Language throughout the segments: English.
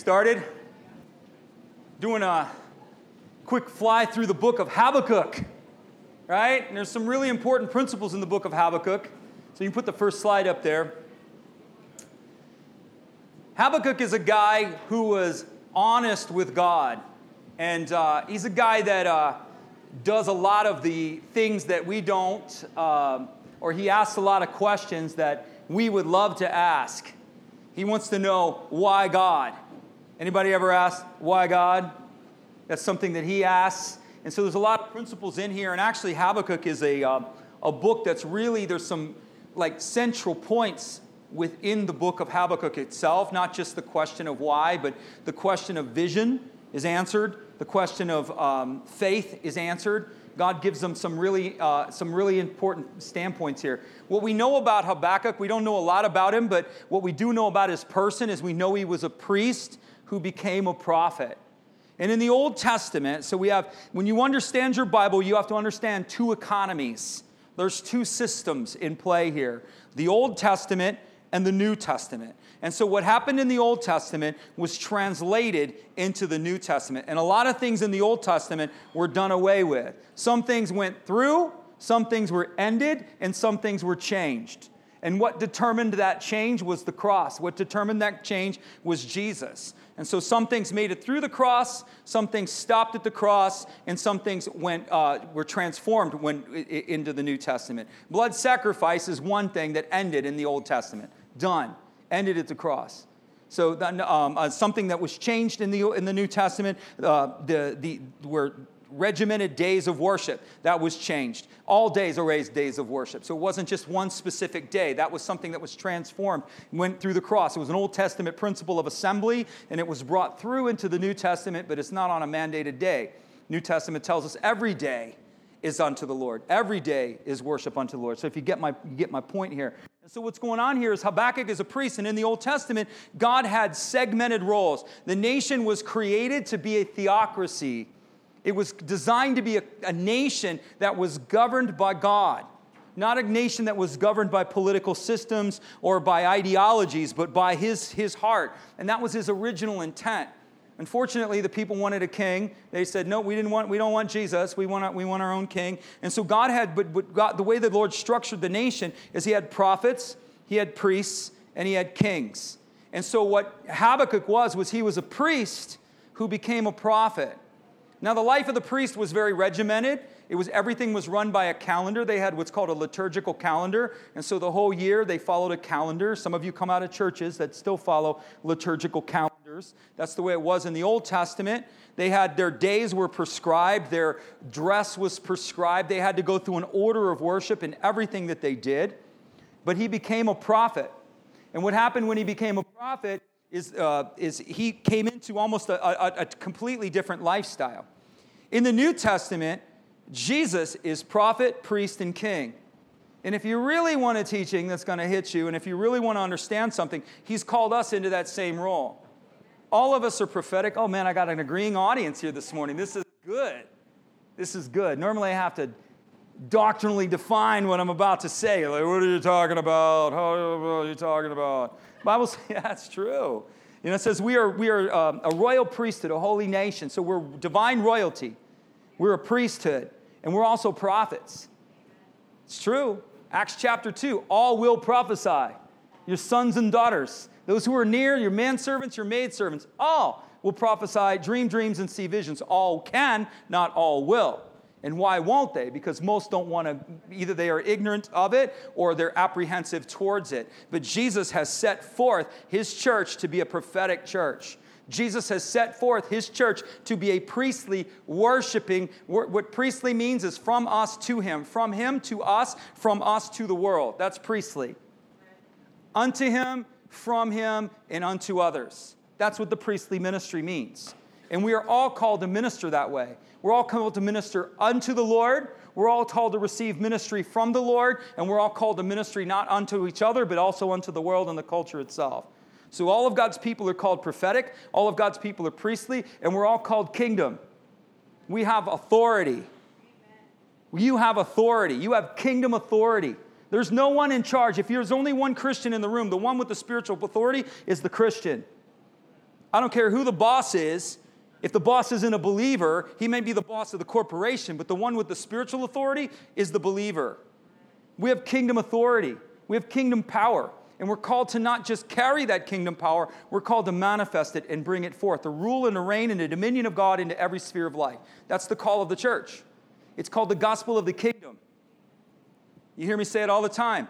started. Doing a quick fly through the book of Habakkuk, right? And there's some really important principles in the book of Habakkuk. So you put the first slide up there. Habakkuk is a guy who was honest with God. And uh, he's a guy that uh, does a lot of the things that we don't, uh, or he asks a lot of questions that we would love to ask. He wants to know why God. Anybody ever ask why God? That's something that he asks. And so there's a lot of principles in here. And actually, Habakkuk is a, uh, a book that's really, there's some like central points within the book of Habakkuk itself, not just the question of why, but the question of vision is answered, the question of um, faith is answered. God gives them some really, uh, some really important standpoints here. What we know about Habakkuk, we don't know a lot about him, but what we do know about his person is we know he was a priest who became a prophet. And in the Old Testament, so we have, when you understand your Bible, you have to understand two economies. There's two systems in play here the Old Testament and the New Testament. And so, what happened in the Old Testament was translated into the New Testament. And a lot of things in the Old Testament were done away with. Some things went through, some things were ended, and some things were changed. And what determined that change was the cross. What determined that change was Jesus. And so some things made it through the cross, some things stopped at the cross, and some things went, uh, were transformed when, into the New Testament. Blood sacrifice is one thing that ended in the Old Testament. Done. Ended at the cross. So um, uh, something that was changed in the, in the New Testament, uh, the, the, where regimented days of worship. That was changed. All days are raised days of worship. So it wasn't just one specific day. That was something that was transformed, went through the cross. It was an Old Testament principle of assembly, and it was brought through into the New Testament, but it's not on a mandated day. New Testament tells us every day is unto the Lord. Every day is worship unto the Lord. So if you get my, you get my point here. And so what's going on here is Habakkuk is a priest, and in the Old Testament, God had segmented roles. The nation was created to be a theocracy it was designed to be a, a nation that was governed by God, not a nation that was governed by political systems or by ideologies, but by his, his heart. And that was his original intent. Unfortunately, the people wanted a king. They said, "No, we didn't want. We don't want Jesus. We want. We want our own king." And so God had, but, but God, the way the Lord structured the nation is He had prophets, He had priests, and He had kings. And so what Habakkuk was was he was a priest who became a prophet. Now, the life of the priest was very regimented. It was everything was run by a calendar. They had what's called a liturgical calendar, and so the whole year they followed a calendar. Some of you come out of churches that still follow liturgical calendars. That's the way it was in the Old Testament. They had their days were prescribed, their dress was prescribed. They had to go through an order of worship in everything that they did. But he became a prophet. And what happened when he became a prophet is, uh, is he came into almost a, a, a completely different lifestyle. In the New Testament, Jesus is prophet, priest, and king. And if you really want a teaching that's going to hit you, and if you really want to understand something, he's called us into that same role. All of us are prophetic. Oh man, I got an agreeing audience here this morning. This is good. This is good. Normally I have to doctrinally define what I'm about to say. Like, what are you talking about? How are you talking about? Bible says, yeah, that's true. You know, it says we are, we are um, a royal priesthood, a holy nation. So we're divine royalty. We're a priesthood. And we're also prophets. It's true. Acts chapter 2 all will prophesy. Your sons and daughters, those who are near, your manservants, your maidservants, all will prophesy, dream dreams, and see visions. All can, not all will. And why won't they? Because most don't want to, either they are ignorant of it or they're apprehensive towards it. But Jesus has set forth his church to be a prophetic church. Jesus has set forth his church to be a priestly, worshiping. What priestly means is from us to him, from him to us, from us to the world. That's priestly. Unto him, from him, and unto others. That's what the priestly ministry means. And we are all called to minister that way. We're all called to minister unto the Lord. We're all called to receive ministry from the Lord. And we're all called to ministry not unto each other, but also unto the world and the culture itself. So all of God's people are called prophetic, all of God's people are priestly, and we're all called kingdom. We have authority. You have authority. You have kingdom authority. There's no one in charge. If there's only one Christian in the room, the one with the spiritual authority is the Christian. I don't care who the boss is. If the boss isn't a believer, he may be the boss of the corporation, but the one with the spiritual authority is the believer. We have kingdom authority, we have kingdom power. And we're called to not just carry that kingdom power, we're called to manifest it and bring it forth. The rule and the reign and the dominion of God into every sphere of life. That's the call of the church. It's called the gospel of the kingdom. You hear me say it all the time.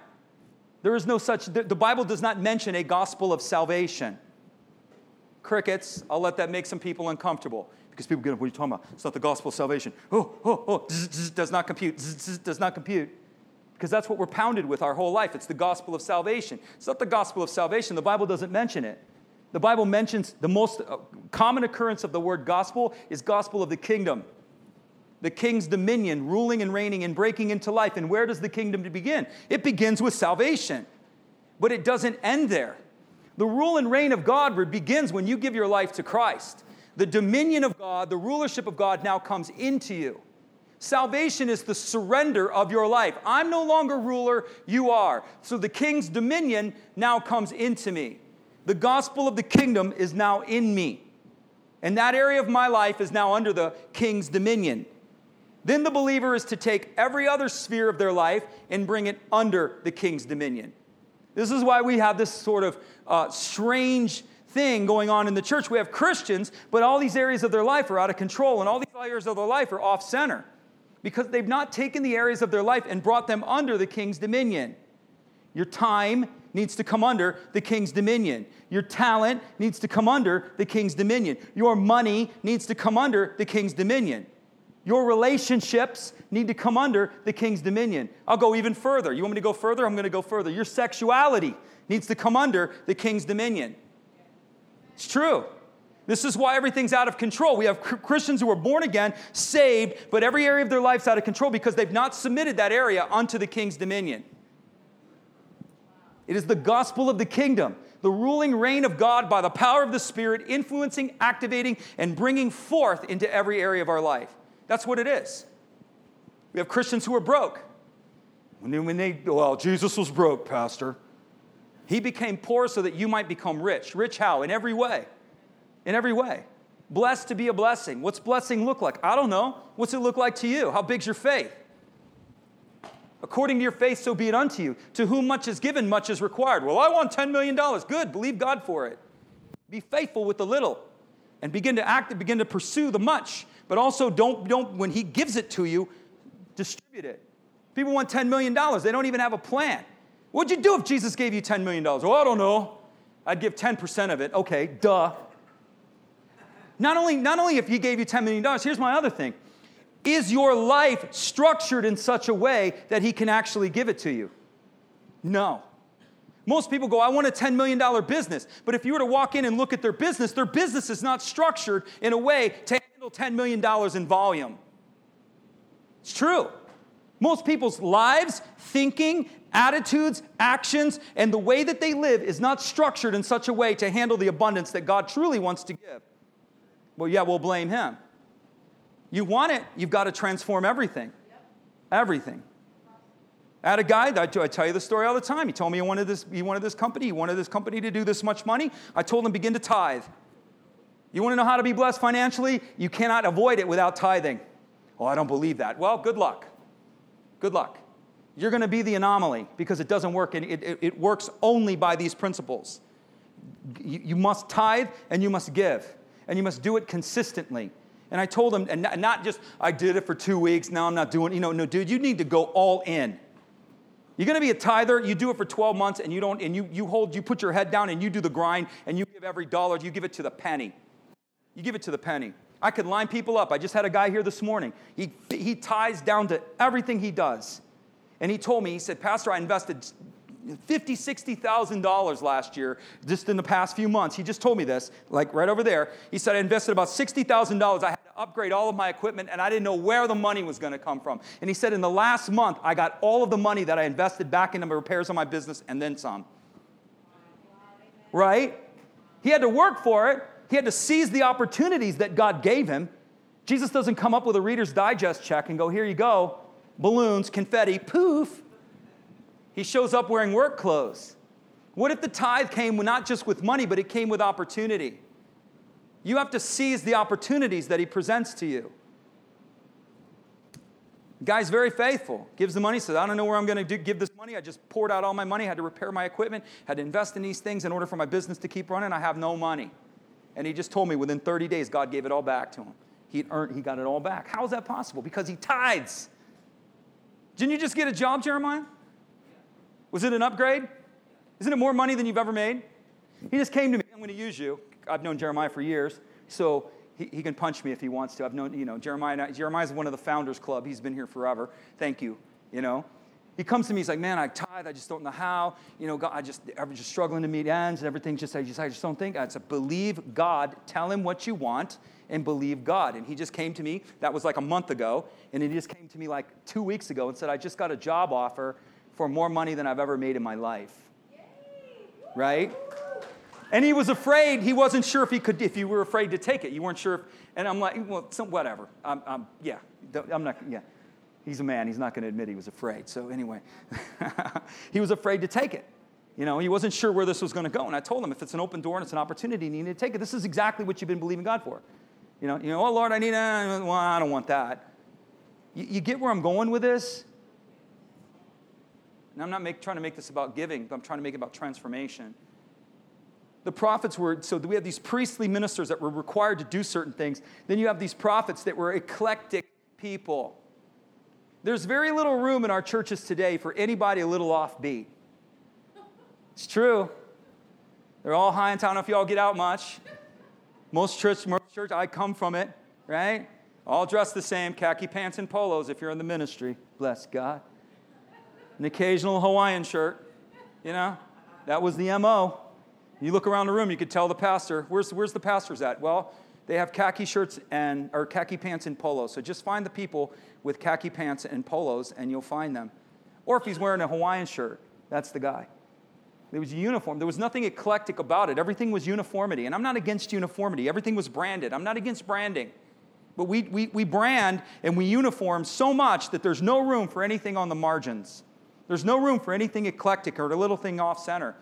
There is no such, the Bible does not mention a gospel of salvation. Crickets, I'll let that make some people uncomfortable because people get, what are you talking about? It's not the gospel of salvation. Oh, oh, oh, does not compute, does not compute because that's what we're pounded with our whole life. It's the gospel of salvation. It's not the gospel of salvation. The Bible doesn't mention it. The Bible mentions the most uh, common occurrence of the word gospel is gospel of the kingdom. The king's dominion, ruling and reigning and breaking into life. And where does the kingdom begin? It begins with salvation. But it doesn't end there. The rule and reign of God begins when you give your life to Christ. The dominion of God, the rulership of God now comes into you. Salvation is the surrender of your life. I'm no longer ruler, you are. So the king's dominion now comes into me. The gospel of the kingdom is now in me. And that area of my life is now under the king's dominion. Then the believer is to take every other sphere of their life and bring it under the king's dominion. This is why we have this sort of uh, strange thing going on in the church. We have Christians, but all these areas of their life are out of control, and all these areas of their life are off center because they've not taken the areas of their life and brought them under the king's dominion. Your time needs to come under the king's dominion. Your talent needs to come under the king's dominion. Your money needs to come under the king's dominion. Your relationships need to come under the king's dominion. I'll go even further. You want me to go further? I'm going to go further. Your sexuality needs to come under the king's dominion. It's true. This is why everything's out of control. We have Christians who are born again, saved, but every area of their life's out of control because they've not submitted that area unto the king's dominion. It is the gospel of the kingdom, the ruling reign of God by the power of the Spirit, influencing, activating, and bringing forth into every area of our life. That's what it is. We have Christians who are broke. When they, when they well, Jesus was broke, Pastor. He became poor so that you might become rich. Rich how? In every way in every way. Blessed to be a blessing. What's blessing look like? I don't know. What's it look like to you? How big's your faith? According to your faith, so be it unto you. To whom much is given, much is required. Well, I want $10 million. Good, believe God for it. Be faithful with the little and begin to act and begin to pursue the much. But also, don't, don't, when He gives it to you, distribute it. People want $10 million, they don't even have a plan. What'd you do if Jesus gave you $10 million? Well, I don't know. I'd give 10% of it. Okay, duh. Not only, not only if he gave you $10 million, here's my other thing. Is your life structured in such a way that he can actually give it to you? No. Most people go, I want a $10 million business. But if you were to walk in and look at their business, their business is not structured in a way to handle $10 million in volume. It's true. Most people's lives, thinking, attitudes, actions, and the way that they live is not structured in such a way to handle the abundance that God truly wants to give. Well, yeah, we'll blame him. You want it, you've got to transform everything. Everything. I had a guy, I tell you the story all the time. He told me he wanted, this, he wanted this company, he wanted this company to do this much money. I told him, begin to tithe. You want to know how to be blessed financially? You cannot avoid it without tithing. Oh, I don't believe that. Well, good luck. Good luck. You're going to be the anomaly because it doesn't work, and it, it, it works only by these principles. You, you must tithe and you must give and you must do it consistently. And I told him, and not just, I did it for two weeks, now I'm not doing, you know, no, dude, you need to go all in. You're gonna be a tither, you do it for 12 months, and you don't, and you, you hold, you put your head down and you do the grind, and you give every dollar, you give it to the penny. You give it to the penny. I could line people up. I just had a guy here this morning. He, he ties down to everything he does. And he told me, he said, Pastor, I invested fifty, sixty thousand dollars last year, just in the past few months. He just told me this, like right over there. He said I invested about sixty thousand dollars. I had to upgrade all of my equipment, and I didn't know where the money was going to come from. And he said in the last month, I got all of the money that I invested back into the repairs on my business, and then some. Right? He had to work for it. He had to seize the opportunities that God gave him. Jesus doesn't come up with a Reader's Digest check and go, here you go, balloons, confetti, poof. He shows up wearing work clothes. What if the tithe came not just with money, but it came with opportunity? You have to seize the opportunities that he presents to you. Guy's very faithful. Gives the money, says, I don't know where I'm going to give this money. I just poured out all my money, had to repair my equipment, had to invest in these things in order for my business to keep running. I have no money. And he just told me within 30 days, God gave it all back to him. He earned, he got it all back. How is that possible? Because he tithes. Didn't you just get a job, Jeremiah? Was it an upgrade? Isn't it more money than you've ever made? He just came to me. I'm going to use you. I've known Jeremiah for years, so he, he can punch me if he wants to. I've known, you know, Jeremiah. Jeremiah's one of the founders club. He's been here forever. Thank you. You know, he comes to me. He's like, man, I tithe. I just don't know how. You know, God, I just, I'm just struggling to meet ends and everything. Just, I just, I just don't think. I said, believe God. Tell him what you want and believe God. And he just came to me. That was like a month ago, and he just came to me like two weeks ago and said, I just got a job offer for more money than I've ever made in my life. Right? And he was afraid. He wasn't sure if he could, if you were afraid to take it. You weren't sure if, and I'm like, well, some, whatever. I'm, I'm, yeah, I'm not, yeah. He's a man. He's not going to admit he was afraid. So anyway, he was afraid to take it. You know, he wasn't sure where this was going to go. And I told him, if it's an open door and it's an opportunity, you need to take it. This is exactly what you've been believing God for. You know, you know, oh Lord, I need, uh, well, I don't want that. You, you get where I'm going with this? And I'm not make, trying to make this about giving, but I'm trying to make it about transformation. The prophets were, so we have these priestly ministers that were required to do certain things. Then you have these prophets that were eclectic people. There's very little room in our churches today for anybody a little offbeat. It's true. They're all high in town. If y'all get out much. Most church, most church, I come from it, right? All dressed the same, khaki pants and polos if you're in the ministry. Bless God. An occasional Hawaiian shirt, you know? That was the MO. You look around the room, you could tell the pastor. Where's, where's the pastors at? Well, they have khaki shirts and or khaki pants and polos. So just find the people with khaki pants and polos, and you'll find them. Or if he's wearing a Hawaiian shirt, that's the guy. There was uniform. There was nothing eclectic about it. Everything was uniformity. And I'm not against uniformity. Everything was branded. I'm not against branding. But we, we, we brand and we uniform so much that there's no room for anything on the margins. There's no room for anything eclectic or a little thing off center.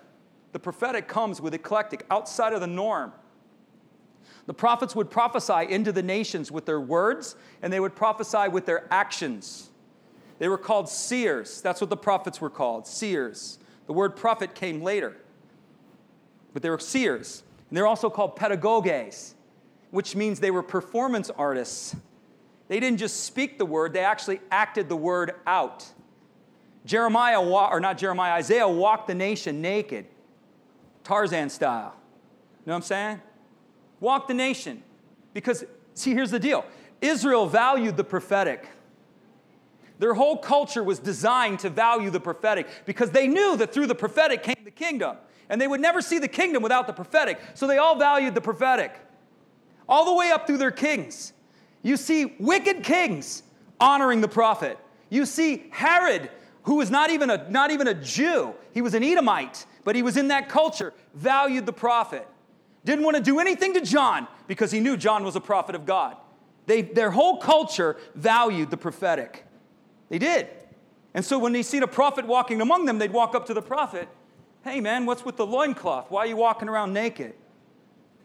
The prophetic comes with eclectic, outside of the norm. The prophets would prophesy into the nations with their words, and they would prophesy with their actions. They were called seers. That's what the prophets were called seers. The word prophet came later, but they were seers. And they're also called pedagogues, which means they were performance artists. They didn't just speak the word, they actually acted the word out. Jeremiah, or not Jeremiah, Isaiah walked the nation naked. Tarzan style. You know what I'm saying? Walk the nation. Because, see, here's the deal Israel valued the prophetic. Their whole culture was designed to value the prophetic because they knew that through the prophetic came the kingdom. And they would never see the kingdom without the prophetic. So they all valued the prophetic. All the way up through their kings. You see wicked kings honoring the prophet. You see Herod, who was not even a, not even a Jew, he was an Edomite but he was in that culture, valued the prophet. Didn't want to do anything to John because he knew John was a prophet of God. They, their whole culture valued the prophetic. They did. And so when they seen a prophet walking among them, they'd walk up to the prophet, Hey man, what's with the loincloth? Why are you walking around naked?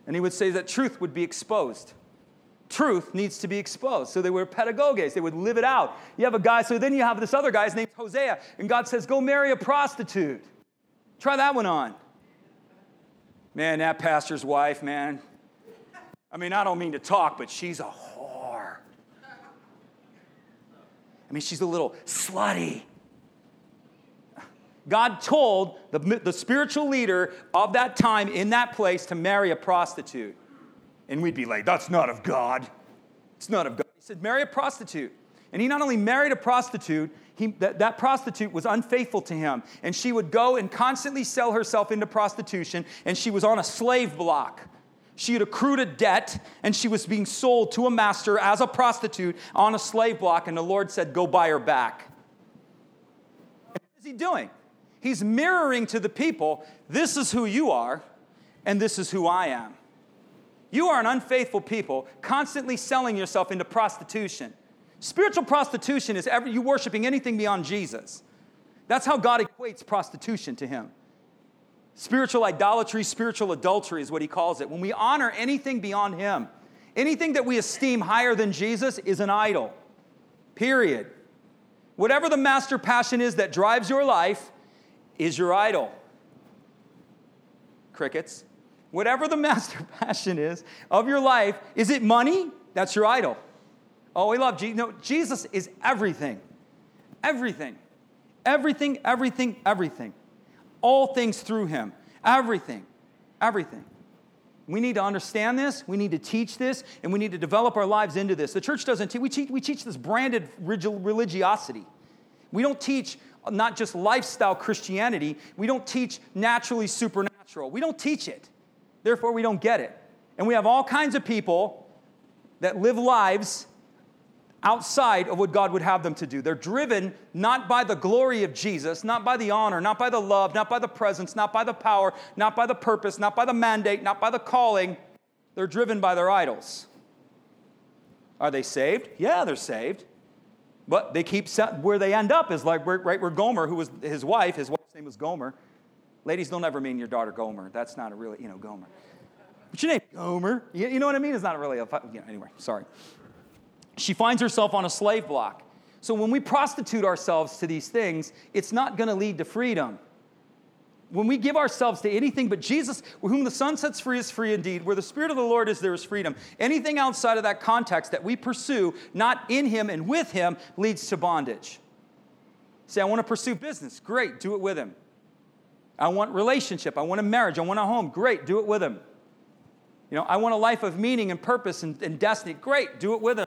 And he would say that truth would be exposed. Truth needs to be exposed. So they were pedagogues, they would live it out. You have a guy, so then you have this other guy, his name's Hosea, and God says, Go marry a prostitute. Try that one on. Man, that pastor's wife, man. I mean, I don't mean to talk, but she's a whore. I mean, she's a little slutty. God told the, the spiritual leader of that time in that place to marry a prostitute. And we'd be like, that's not of God. It's not of God. He said, marry a prostitute. And he not only married a prostitute, he, that, that prostitute was unfaithful to him. And she would go and constantly sell herself into prostitution, and she was on a slave block. She had accrued a debt, and she was being sold to a master as a prostitute on a slave block, and the Lord said, Go buy her back. And what is he doing? He's mirroring to the people, This is who you are, and this is who I am. You are an unfaithful people, constantly selling yourself into prostitution. Spiritual prostitution is ever, you worshiping anything beyond Jesus. That's how God equates prostitution to him. Spiritual idolatry, spiritual adultery is what he calls it. When we honor anything beyond him, anything that we esteem higher than Jesus is an idol. Period. Whatever the master passion is that drives your life is your idol. Crickets. Whatever the master passion is of your life, is it money? That's your idol. Oh, we love Jesus. No, Jesus is everything. Everything. Everything, everything, everything. All things through him. Everything. Everything. We need to understand this, we need to teach this, and we need to develop our lives into this. The church doesn't teach, we teach, we teach this branded religiosity. We don't teach not just lifestyle Christianity, we don't teach naturally supernatural. We don't teach it. Therefore, we don't get it. And we have all kinds of people that live lives outside of what God would have them to do. They're driven not by the glory of Jesus, not by the honor, not by the love, not by the presence, not by the power, not by the purpose, not by the mandate, not by the calling. They're driven by their idols. Are they saved? Yeah, they're saved. But they keep where they end up is like right where Gomer, who was his wife, his wife's name was Gomer. Ladies, don't ever mean your daughter Gomer. That's not a really, you know, Gomer. What's your name? Gomer. You, you know what I mean? It's not really a, you know, anyway, sorry she finds herself on a slave block. So when we prostitute ourselves to these things, it's not going to lead to freedom. When we give ourselves to anything but Jesus, whom the Son sets free is free indeed, where the Spirit of the Lord is, there is freedom. Anything outside of that context that we pursue, not in Him and with Him, leads to bondage. Say, I want to pursue business. Great, do it with Him. I want relationship. I want a marriage. I want a home. Great, do it with Him. You know, I want a life of meaning and purpose and, and destiny. Great, do it with Him.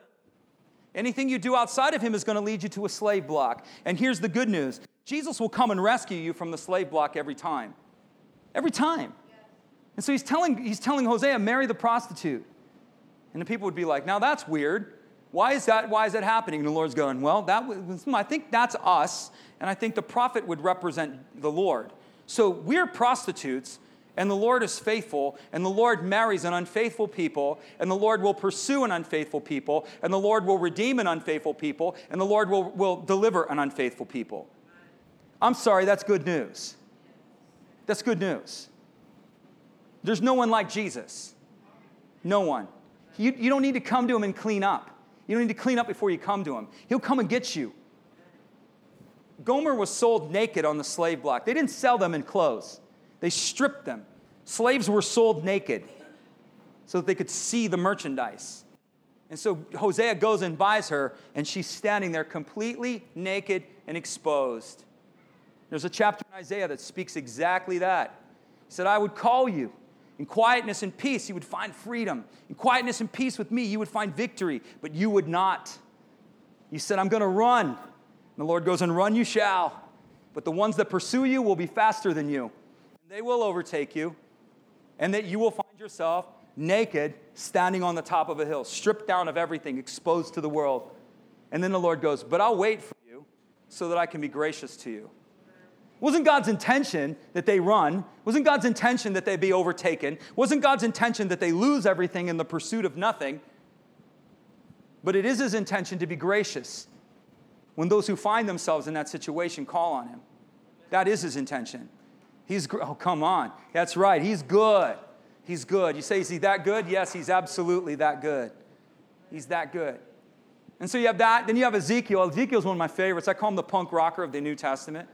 Anything you do outside of him is going to lead you to a slave block. And here's the good news Jesus will come and rescue you from the slave block every time. Every time. And so he's telling, he's telling Hosea, marry the prostitute. And the people would be like, now that's weird. Why is that? Why is that happening? And the Lord's going, well, that was, hmm, I think that's us, and I think the prophet would represent the Lord. So we're prostitutes, and the Lord is faithful, and the Lord marries an unfaithful people, and the Lord will pursue an unfaithful people, and the Lord will redeem an unfaithful people, and the Lord will, will deliver an unfaithful people. I'm sorry, that's good news. That's good news. There's no one like Jesus. No one. You, you don't need to come to him and clean up. You don't need to clean up before you come to him. He'll come and get you. Gomer was sold naked on the slave block. They didn't sell them in clothes. They stripped them. Slaves were sold naked so that they could see the merchandise. And so Hosea goes and buys her, and she's standing there completely naked and exposed. There's a chapter in Isaiah that speaks exactly that. He said, I would call you. In quietness and peace, you would find freedom. In quietness and peace with me, you would find victory, but you would not. You said, I'm going to run. And the Lord goes, And run you shall. But the ones that pursue you will be faster than you they will overtake you, and that you will find yourself naked, standing on the top of a hill, stripped down of everything, exposed to the world. And then the Lord goes, But I'll wait for you so that I can be gracious to you. Wasn't God's intention that they run? Wasn't God's intention that they be overtaken? Wasn't God's intention that they lose everything in the pursuit of nothing? But it is His intention to be gracious when those who find themselves in that situation call on Him. That is His intention. He's, oh, come on. That's right. He's good. He's good. You say, is he that good? Yes, he's absolutely that good. He's that good. And so you have that. Then you have Ezekiel. Ezekiel's one of my favorites. I call him the punk rocker of the New Testament.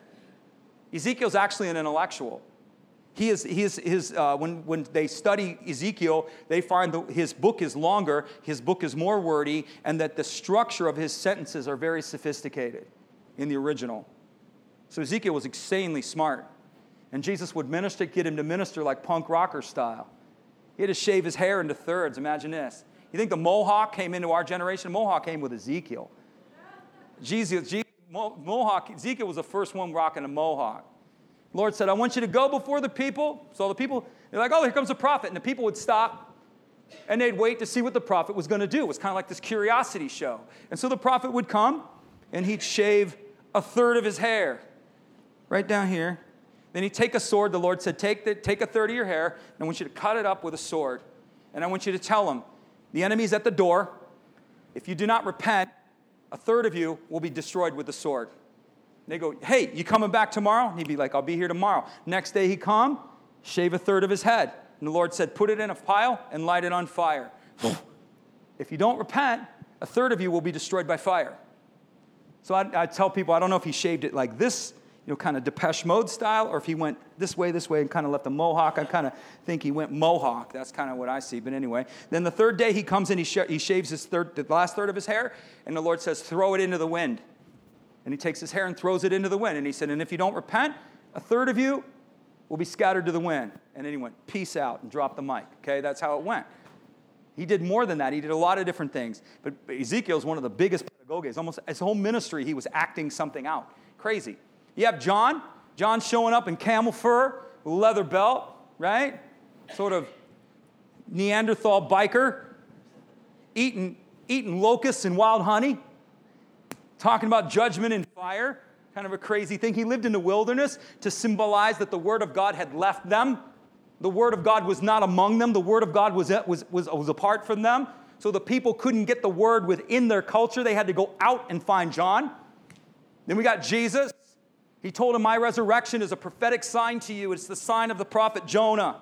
Ezekiel's actually an intellectual. He is, he is his, uh, when, when they study Ezekiel, they find that his book is longer, his book is more wordy, and that the structure of his sentences are very sophisticated in the original. So Ezekiel was insanely smart. And Jesus would minister, get him to minister like punk rocker style. He had to shave his hair into thirds. Imagine this. You think the mohawk came into our generation? Mohawk came with Ezekiel. Jesus, Jesus, mohawk, Ezekiel was the first one rocking a mohawk. Lord said, I want you to go before the people. So the people, they're like, oh, here comes a prophet. And the people would stop and they'd wait to see what the prophet was going to do. It was kind of like this curiosity show. And so the prophet would come and he'd shave a third of his hair right down here then he'd take a sword. The Lord said, take, the, take a third of your hair, and I want you to cut it up with a sword. And I want you to tell him, the enemy's at the door. If you do not repent, a third of you will be destroyed with the sword. They go, hey, you coming back tomorrow? And he'd be like, I'll be here tomorrow. Next day he come, shave a third of his head. And the Lord said, put it in a pile and light it on fire. if you don't repent, a third of you will be destroyed by fire. So I tell people, I don't know if he shaved it like this, you know, kind of Depeche Mode style, or if he went this way, this way, and kind of left a mohawk. I kind of think he went mohawk. That's kind of what I see. But anyway, then the third day he comes in, he, sh- he shaves his third, the last third of his hair, and the Lord says, throw it into the wind. And he takes his hair and throws it into the wind. And he said, and if you don't repent, a third of you will be scattered to the wind. And then he went, peace out, and dropped the mic. Okay, that's how it went. He did more than that. He did a lot of different things. But Ezekiel is one of the biggest pedagogues. Almost his whole ministry, he was acting something out. Crazy. You have John. John showing up in camel fur, leather belt, right? Sort of Neanderthal biker, eating, eating locusts and wild honey, talking about judgment and fire. Kind of a crazy thing. He lived in the wilderness to symbolize that the word of God had left them the Word of God was not among them, the Word of God was, was, was, was apart from them. So the people couldn't get the Word within their culture. They had to go out and find John. Then we got Jesus. He told him, My resurrection is a prophetic sign to you. It's the sign of the prophet Jonah.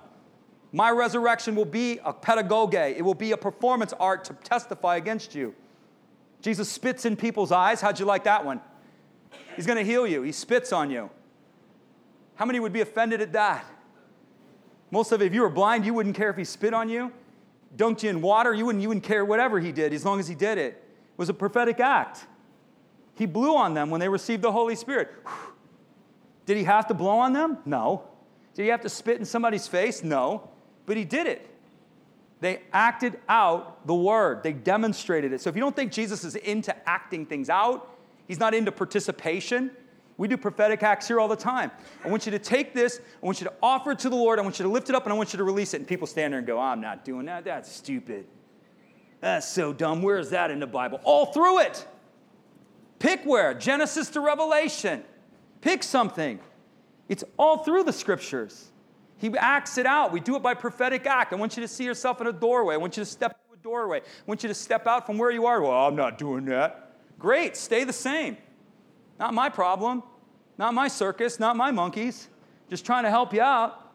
My resurrection will be a pedagogue, it will be a performance art to testify against you. Jesus spits in people's eyes. How'd you like that one? He's going to heal you, he spits on you. How many would be offended at that? Most of it, if you were blind, you wouldn't care if he spit on you, dunked you in water, you wouldn't, you wouldn't care whatever he did as long as he did it. It was a prophetic act. He blew on them when they received the Holy Spirit. Did he have to blow on them? No. Did he have to spit in somebody's face? No. But he did it. They acted out the word, they demonstrated it. So if you don't think Jesus is into acting things out, he's not into participation, we do prophetic acts here all the time. I want you to take this, I want you to offer it to the Lord, I want you to lift it up, and I want you to release it. And people stand there and go, I'm not doing that. That's stupid. That's so dumb. Where is that in the Bible? All through it. Pick where? Genesis to Revelation. Pick something. It's all through the scriptures. He acts it out. We do it by prophetic act. I want you to see yourself in a doorway. I want you to step through a doorway. I want you to step out from where you are. Well, I'm not doing that. Great, stay the same. Not my problem. Not my circus, not my monkeys. Just trying to help you out.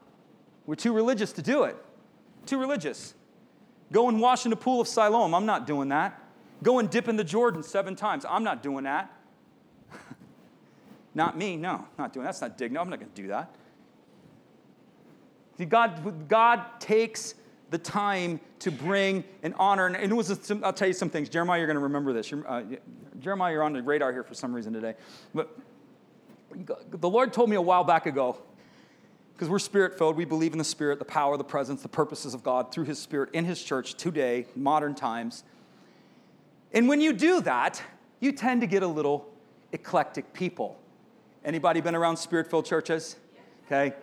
We're too religious to do it. Too religious. Go and wash in the pool of Siloam. I'm not doing that. Go and dip in the Jordan seven times. I'm not doing that. Not me. No, not doing that. That's not digno. I'm not going to do that. God, God takes the time to bring an honor. And it was, a, I'll tell you some things. Jeremiah, you're going to remember this. Uh, Jeremiah, you're on the radar here for some reason today. But the Lord told me a while back ago, because we're spirit filled, we believe in the Spirit, the power, the presence, the purposes of God through His Spirit in His church today, modern times. And when you do that, you tend to get a little eclectic people. Anybody been around spirit filled churches? Okay.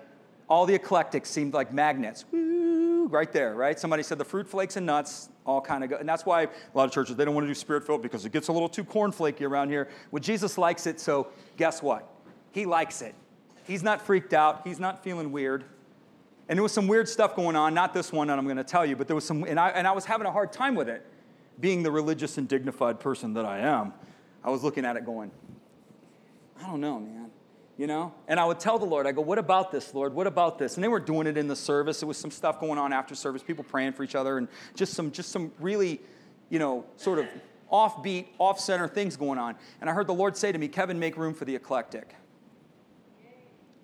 All the eclectics seemed like magnets. Woo, right there, right? Somebody said the fruit flakes and nuts all kind of go. And that's why a lot of churches, they don't want to do spirit filled because it gets a little too cornflakey around here. Well, Jesus likes it, so guess what? He likes it. He's not freaked out. He's not feeling weird. And there was some weird stuff going on, not this one that I'm going to tell you, but there was some, and I, and I was having a hard time with it, being the religious and dignified person that I am. I was looking at it going, I don't know, man. You know? And I would tell the Lord, I go, what about this, Lord? What about this? And they were doing it in the service. It was some stuff going on after service, people praying for each other, and just some, just some really, you know, sort of offbeat, off center things going on. And I heard the Lord say to me, Kevin, make room for the eclectic.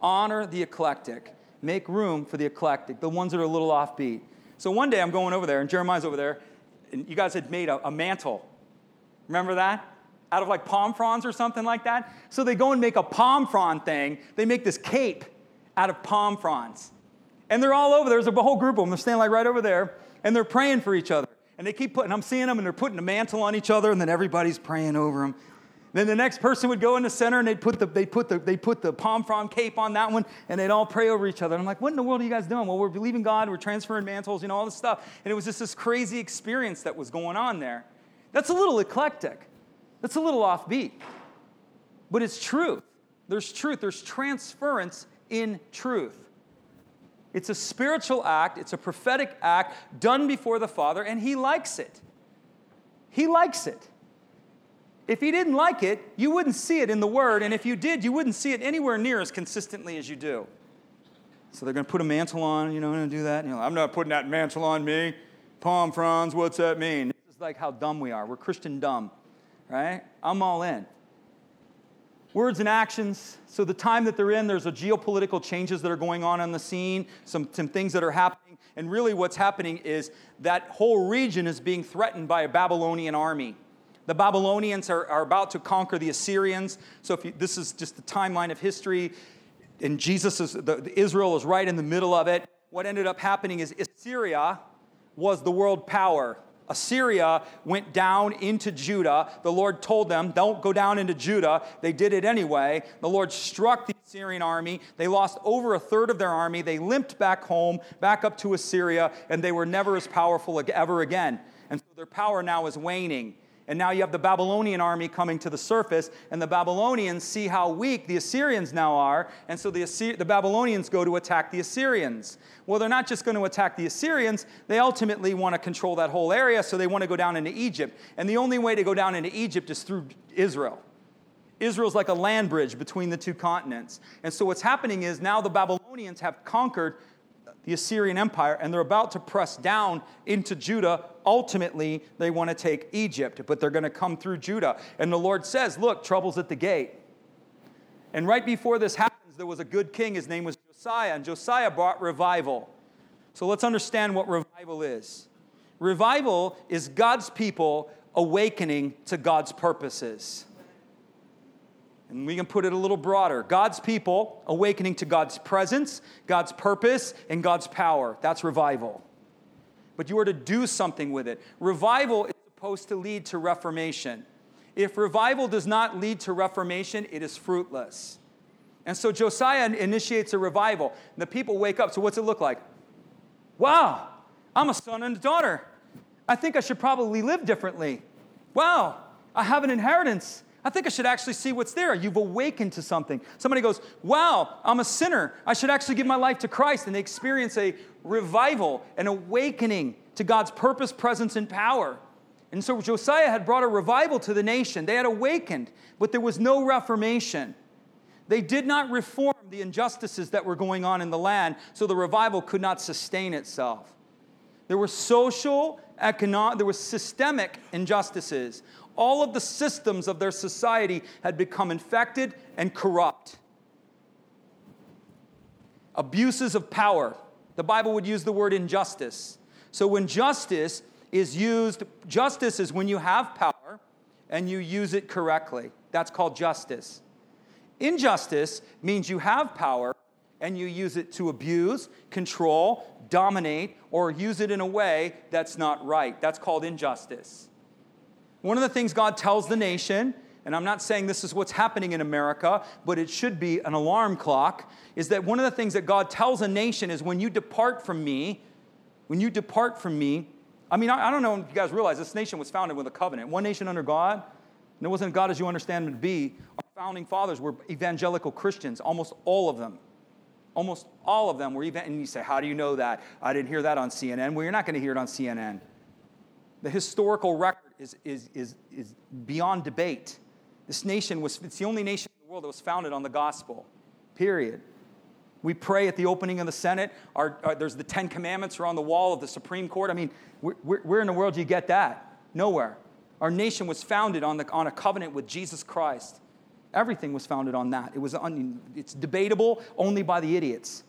Honor the eclectic. Make room for the eclectic, the ones that are a little offbeat. So one day I'm going over there, and Jeremiah's over there, and you guys had made a, a mantle. Remember that? Out of like palm fronds or something like that. So they go and make a palm frond thing. They make this cape out of palm fronds. And they're all over. There's a whole group of them. They're standing like right over there, and they're praying for each other. And they keep putting, I'm seeing them, and they're putting a mantle on each other, and then everybody's praying over them. Then the next person would go in the center and they'd put the, they'd put the, they'd put the palm frond cape on that one and they'd all pray over each other. And I'm like, what in the world are you guys doing? Well, we're believing God, we're transferring mantles, you know, all this stuff. And it was just this crazy experience that was going on there. That's a little eclectic. That's a little offbeat. But it's truth. There's truth. There's transference in truth. It's a spiritual act, it's a prophetic act done before the Father, and He likes it. He likes it. If He didn't like it, you wouldn't see it in the Word, and if you did, you wouldn't see it anywhere near as consistently as you do. So they're going to put a mantle on, you know, and do that. You know, I'm not putting that mantle on me. Palm fronds, what's that mean? This is like how dumb we are. We're Christian dumb, right? I'm all in. Words and actions. So the time that they're in, there's a geopolitical changes that are going on on the scene, some, some things that are happening. And really what's happening is that whole region is being threatened by a Babylonian army. The Babylonians are, are about to conquer the Assyrians. So if you, this is just the timeline of history, and Jesus is, the, Israel is right in the middle of it. What ended up happening is Assyria was the world power. Assyria went down into Judah. The Lord told them, don't go down into Judah. They did it anyway. The Lord struck the Assyrian army. They lost over a third of their army. They limped back home, back up to Assyria, and they were never as powerful ever again. And so their power now is waning. And now you have the Babylonian army coming to the surface, and the Babylonians see how weak the Assyrians now are, and so the, the Babylonians go to attack the Assyrians. Well, they're not just going to attack the Assyrians, they ultimately want to control that whole area, so they want to go down into Egypt. And the only way to go down into Egypt is through Israel. Israel's like a land bridge between the two continents. And so what's happening is now the Babylonians have conquered the Assyrian Empire, and they're about to press down into Judah. Ultimately, they want to take Egypt, but they're going to come through Judah. And the Lord says, Look, trouble's at the gate. And right before this happens, there was a good king. His name was Josiah, and Josiah brought revival. So let's understand what revival is. Revival is God's people awakening to God's purposes. And we can put it a little broader God's people awakening to God's presence, God's purpose, and God's power. That's revival. But you are to do something with it. Revival is supposed to lead to reformation. If revival does not lead to reformation, it is fruitless. And so Josiah initiates a revival. And the people wake up. So, what's it look like? Wow, I'm a son and a daughter. I think I should probably live differently. Wow, I have an inheritance. I think I should actually see what's there. You've awakened to something. Somebody goes, Wow, I'm a sinner. I should actually give my life to Christ. And they experience a revival, an awakening to God's purpose, presence, and power. And so Josiah had brought a revival to the nation. They had awakened, but there was no reformation. They did not reform the injustices that were going on in the land, so the revival could not sustain itself. There were social, economic, there were systemic injustices all of the systems of their society had become infected and corrupt. Abuses of power. The Bible would use the word injustice. So when justice is used, justice is when you have power and you use it correctly. That's called justice. Injustice means you have power and you use it to abuse, control, dominate, or use it in a way that's not right. That's called injustice. One of the things God tells the nation, and I'm not saying this is what's happening in America, but it should be an alarm clock, is that one of the things that God tells a nation is when you depart from me, when you depart from me, I mean, I, don't know if you guys realize this nation was founded with a covenant. One nation under God, and it wasn't God as you understand him to be. Our founding fathers were evangelical Christians, almost all of them. Almost all of them were even, and you say, How do you know that? I didn't hear that on CNN. Well, you're not going to hear it on CNN. The historical record is, is, is, is beyond debate. This nation was, it's the only nation in the world that was founded on the gospel, period. We pray at the opening of the Senate. Our, our, there's the Ten Commandments are on the wall of the Supreme Court. I mean, where, where in the world do you get that? Nowhere. Our nation was founded on, the, on a covenant with Jesus Christ. Everything was founded on that. It was un, it's debatable only by the idiots.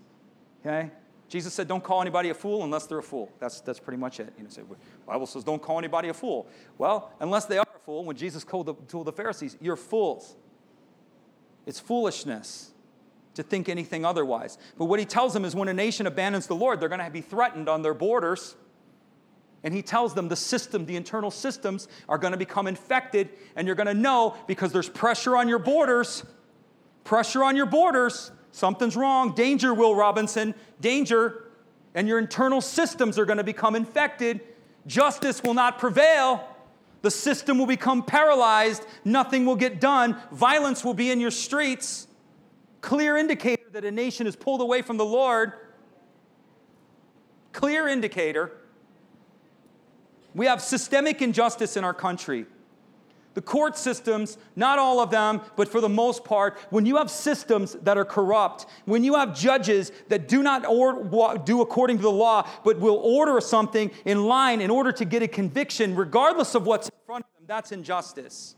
Okay? Jesus said, don't call anybody a fool unless they're a fool. That's, that's pretty much it. You know, say, Bible says, don't call anybody a fool. Well, unless they are a fool, when Jesus the, told the Pharisees, you're fools. It's foolishness to think anything otherwise. But what he tells them is when a nation abandons the Lord, they're going to be threatened on their borders. And he tells them the system, the internal systems, are going to become infected, and you're going to know because there's pressure on your borders. Pressure on your borders Something's wrong. Danger, Will Robinson. Danger. And your internal systems are going to become infected. Justice will not prevail. The system will become paralyzed. Nothing will get done. Violence will be in your streets. Clear indicator that a nation is pulled away from the Lord. Clear indicator. We have systemic injustice in our country. The court systems, not all of them, but for the most part, when you have systems that are corrupt, when you have judges that do not do according to the law, but will order something in line in order to get a conviction, regardless of what's in front of them, that's injustice.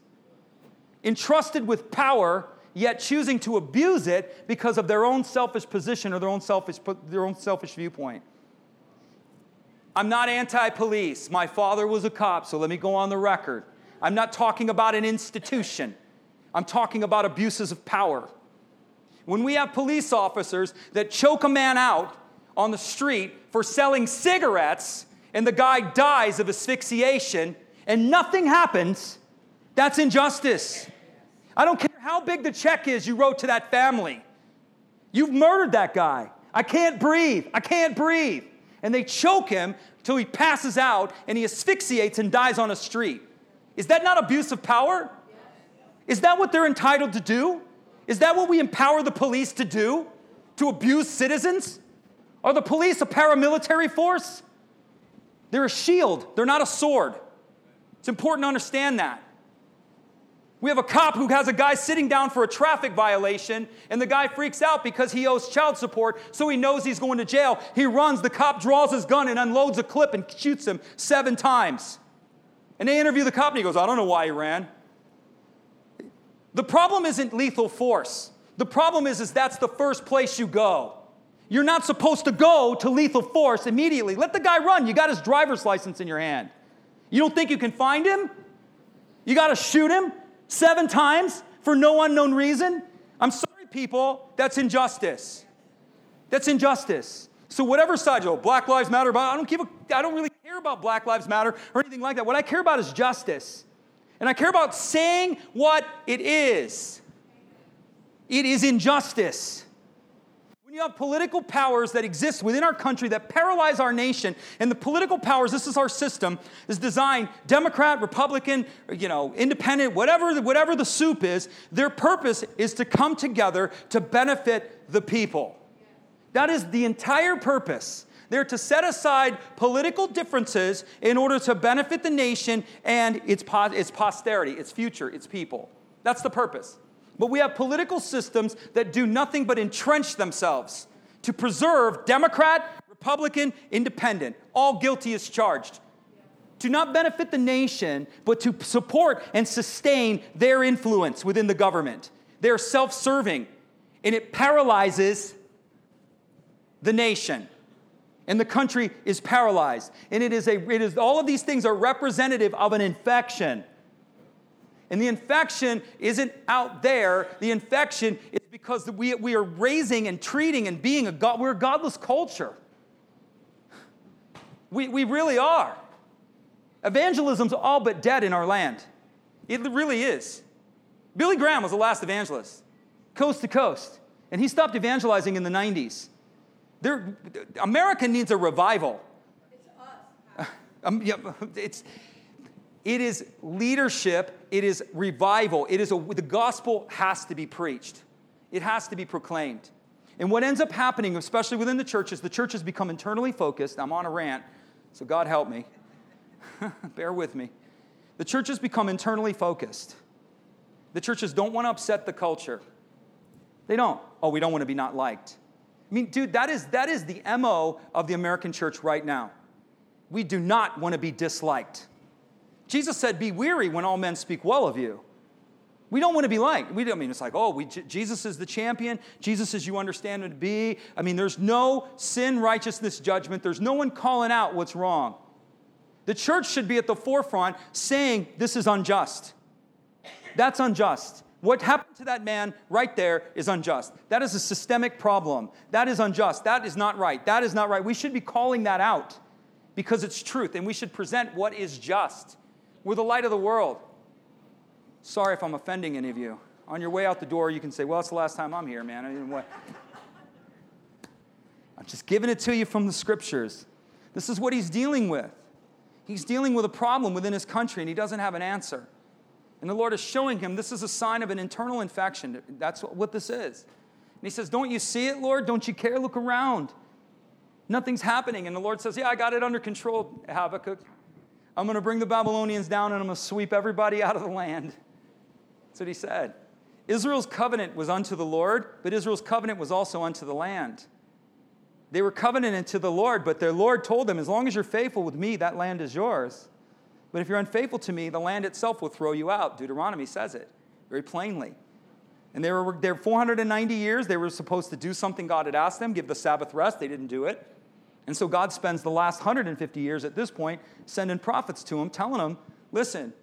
Entrusted with power, yet choosing to abuse it because of their own selfish position or their own selfish, their own selfish viewpoint. I'm not anti police. My father was a cop, so let me go on the record. I'm not talking about an institution, I'm talking about abuses of power. When we have police officers that choke a man out on the street for selling cigarettes and the guy dies of asphyxiation and nothing happens, that's injustice. I don't care how big the check is you wrote to that family. You've murdered that guy. I can't breathe. I can't breathe. And they choke him till he passes out and he asphyxiates and dies on a street. Is that not abuse of power? Is that what they're entitled to do? Is that what we empower the police to do? To abuse citizens? Are the police a paramilitary force? They're a shield, they're not a sword. It's important to understand that. We have a cop who has a guy sitting down for a traffic violation, and the guy freaks out because he owes child support, so he knows he's going to jail. He runs, the cop draws his gun and unloads a clip and shoots him seven times. And they interview the cop, and he goes, I don't know why he ran. The problem isn't lethal force. The problem is, is that's the first place you go. You're not supposed to go to lethal force immediately. Let the guy run. You got his driver's license in your hand. You don't think you can find him? You got to shoot him seven times for no unknown reason? I'm sorry, people, that's injustice. That's injustice. So whatever side you go, Black Lives Matter, but I don't give a, I don't really care about Black Lives Matter or anything like that. What I care about is justice. And I care about saying what it is. It is injustice. When you have political powers that exist within our country that paralyze our nation, and the political powers, this is our system, is designed Democrat, Republican, you know, independent, whatever, whatever the soup is, their purpose is to come together to benefit the people. That is the entire purpose. They're to set aside political differences in order to benefit the nation and its, its posterity, its future, its people. That's the purpose. But we have political systems that do nothing but entrench themselves to preserve Democrat, Republican, Independent, all guilty as charged. To not benefit the nation, but to support and sustain their influence within the government. They're self serving, and it paralyzes the nation. And the country is paralyzed. And it is a, it is, all of these things are representative of an infection. And the infection isn't out there, the infection is because we, we are raising and treating and being a God, we're a godless culture. We, we really are. Evangelism's all but dead in our land. It really is. Billy Graham was the last evangelist, coast to coast. And he stopped evangelizing in the 90s. There, America needs a revival. It's us. Um, yeah, it's, it is leadership, it is revival, it is a, the gospel has to be preached, it has to be proclaimed. And what ends up happening, especially within the churches, the churches become internally focused. I'm on a rant, so God help me. Bear with me. The churches become internally focused. The churches don't want to upset the culture. They don't. Oh, we don't want to be not liked. I mean, dude, that is, that is the MO of the American church right now. We do not want to be disliked. Jesus said, Be weary when all men speak well of you. We don't want to be liked. We don't I mean it's like, oh, we, Jesus is the champion. Jesus is you understand him to be. I mean, there's no sin, righteousness, judgment. There's no one calling out what's wrong. The church should be at the forefront saying this is unjust. That's unjust. What happened to that man right there is unjust. That is a systemic problem. That is unjust. That is not right. That is not right. We should be calling that out because it's truth, and we should present what is just. We're the light of the world. Sorry if I'm offending any of you. On your way out the door, you can say, Well, it's the last time I'm here, man. I mean, what? I'm just giving it to you from the scriptures. This is what he's dealing with. He's dealing with a problem within his country, and he doesn't have an answer. And the Lord is showing him this is a sign of an internal infection. That's what this is. And he says, Don't you see it, Lord? Don't you care? Look around. Nothing's happening. And the Lord says, Yeah, I got it under control, Habakkuk. I'm going to bring the Babylonians down and I'm going to sweep everybody out of the land. That's what he said. Israel's covenant was unto the Lord, but Israel's covenant was also unto the land. They were covenanted to the Lord, but their Lord told them, As long as you're faithful with me, that land is yours. But if you're unfaithful to me, the land itself will throw you out. Deuteronomy says it very plainly. And they were there 490 years. They were supposed to do something God had asked them, give the Sabbath rest. They didn't do it. And so God spends the last 150 years at this point sending prophets to them, telling them, listen,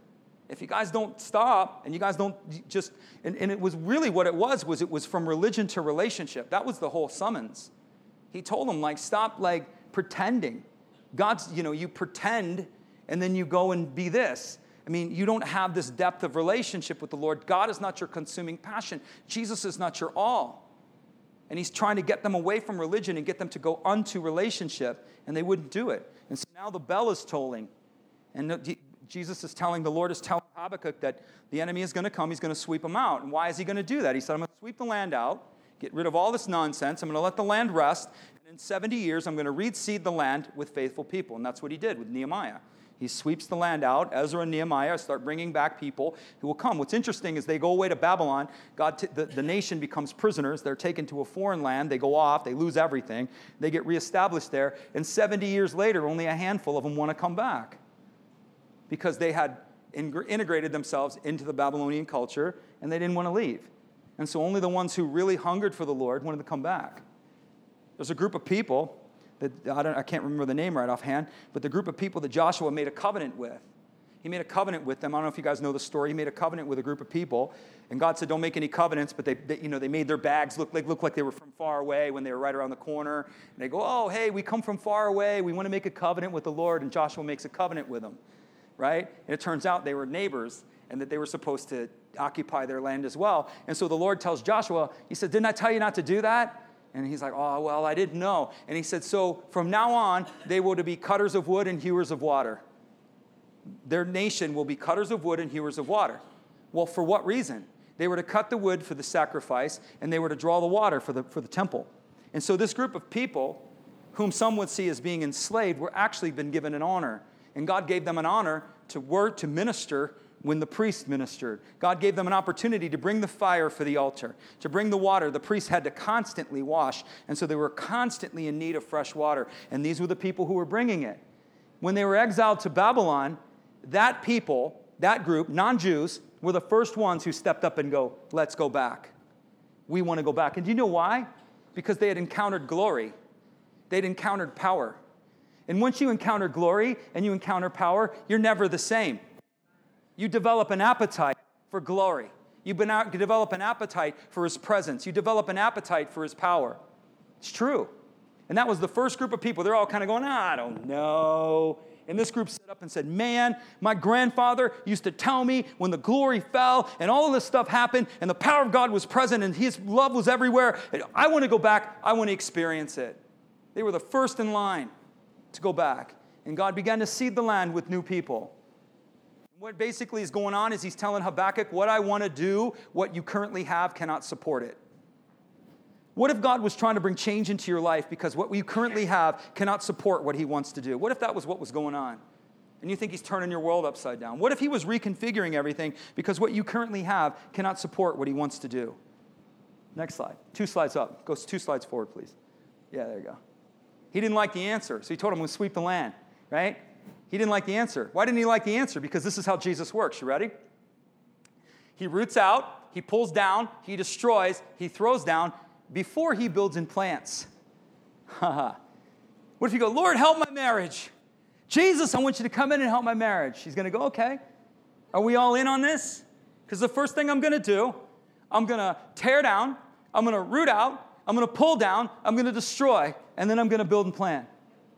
if you guys don't stop and you guys don't just and, and, it was really what it was was it was from religion to relationship that was the whole summons he told them like stop like pretending god's you know you pretend and then you go and be this i mean you don't have this depth of relationship with the lord god is not your consuming passion jesus is not your all and he's trying to get them away from religion and get them to go unto relationship and they wouldn't do it and so now the bell is tolling and Jesus is telling, the Lord is telling Habakkuk that the enemy is going to come, he's going to sweep them out. And why is he going to do that? He said, I'm going to sweep the land out, get rid of all this nonsense, I'm going to let the land rest, and in 70 years, I'm going to reseed the land with faithful people. And that's what he did with Nehemiah. He sweeps the land out. Ezra and Nehemiah start bringing back people who will come. What's interesting is they go away to Babylon. God, t- the, the nation becomes prisoners. They're taken to a foreign land. They go off. They lose everything. They get reestablished there. And 70 years later, only a handful of them want to come back because they had integrated themselves into the Babylonian culture and they didn't want to leave. And so only the ones who really hungered for the Lord wanted to come back. There's a group of people that I, don't, I can't remember the name right offhand, but the group of people that Joshua made a covenant with. He made a covenant with them. I don't know if you guys know the story. He made a covenant with a group of people, and God said, "Don't make any covenants." But they, they you know, they made their bags look like look like they were from far away when they were right around the corner. And they go, "Oh, hey, we come from far away. We want to make a covenant with the Lord." And Joshua makes a covenant with them right? And it turns out they were neighbors and that they were supposed to occupy their land as well. And so the Lord tells Joshua, He said, Didn't I tell you not to do that? And he's like, Oh, well, I didn't know. And he said, So from now on, they were to be cutters of wood and hewers of water. Their nation will be cutters of wood and hewers of water. Well, for what reason? They were to cut the wood for the sacrifice and they were to draw the water for the, for the temple. And so this group of people, whom some would see as being enslaved, were actually been given an honor and God gave them an honor to work, to minister when the priest ministered. God gave them an opportunity to bring the fire for the altar, to bring the water. The priests had to constantly wash, and so they were constantly in need of fresh water. And these were the people who were bringing it. When they were exiled to Babylon, that people, that group, non Jews, were the first ones who stepped up and go, Let's go back. We want to go back. And do you know why? Because they had encountered glory, they'd encountered power. And once you encounter glory and you encounter power, you're never the same. You develop an appetite for glory. You develop an appetite for his presence. You develop an appetite for his power. It's true. And that was the first group of people. They're all kind of going, I don't know. And this group stood up and said, Man, my grandfather used to tell me when the glory fell and all of this stuff happened and the power of God was present and his love was everywhere. I want to go back. I want to experience it. They were the first in line to go back. And God began to seed the land with new people. What basically is going on is he's telling Habakkuk, What I want to do, what you currently have cannot support it. What if God was trying to bring change into your life because what you currently have cannot support what he wants to do? What if that was what was going on? And you think he's turning your world upside down? What if he was reconfiguring everything because what you currently have cannot support what he wants to do? Next slide. Two slides up. Go two slides forward, please. Yeah, there you go. He didn't like the answer, so he told him, to sweep the land, right? He didn't like the answer. Why didn't he like the answer? Because this is how Jesus works. You ready? He roots out, he pulls down, he destroys, he throws down before he builds and plants. what if you go, Lord, help my marriage? Jesus, I want you to come in and help my marriage. He's going to go, okay. Are we all in on this? Because the first thing I'm going to do, I'm going to tear down, I'm going to root out, I'm going to pull down, I'm going to destroy, and then I'm going to build and plan.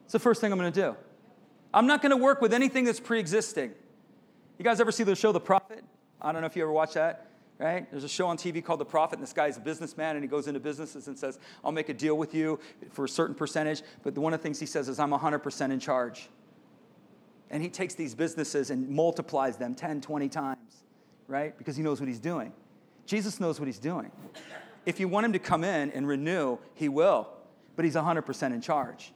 It's the first thing I'm going to do. I'm not going to work with anything that's pre existing. You guys ever see the show The Profit? I don't know if you ever watch that, right? There's a show on TV called The Profit, and this guy's a businessman, and he goes into businesses and says, I'll make a deal with you for a certain percentage. But one of the things he says is, I'm 100% in charge. And he takes these businesses and multiplies them 10, 20 times, right? Because he knows what he's doing. Jesus knows what he's doing. If you want him to come in and renew, he will, but he's 100% in charge.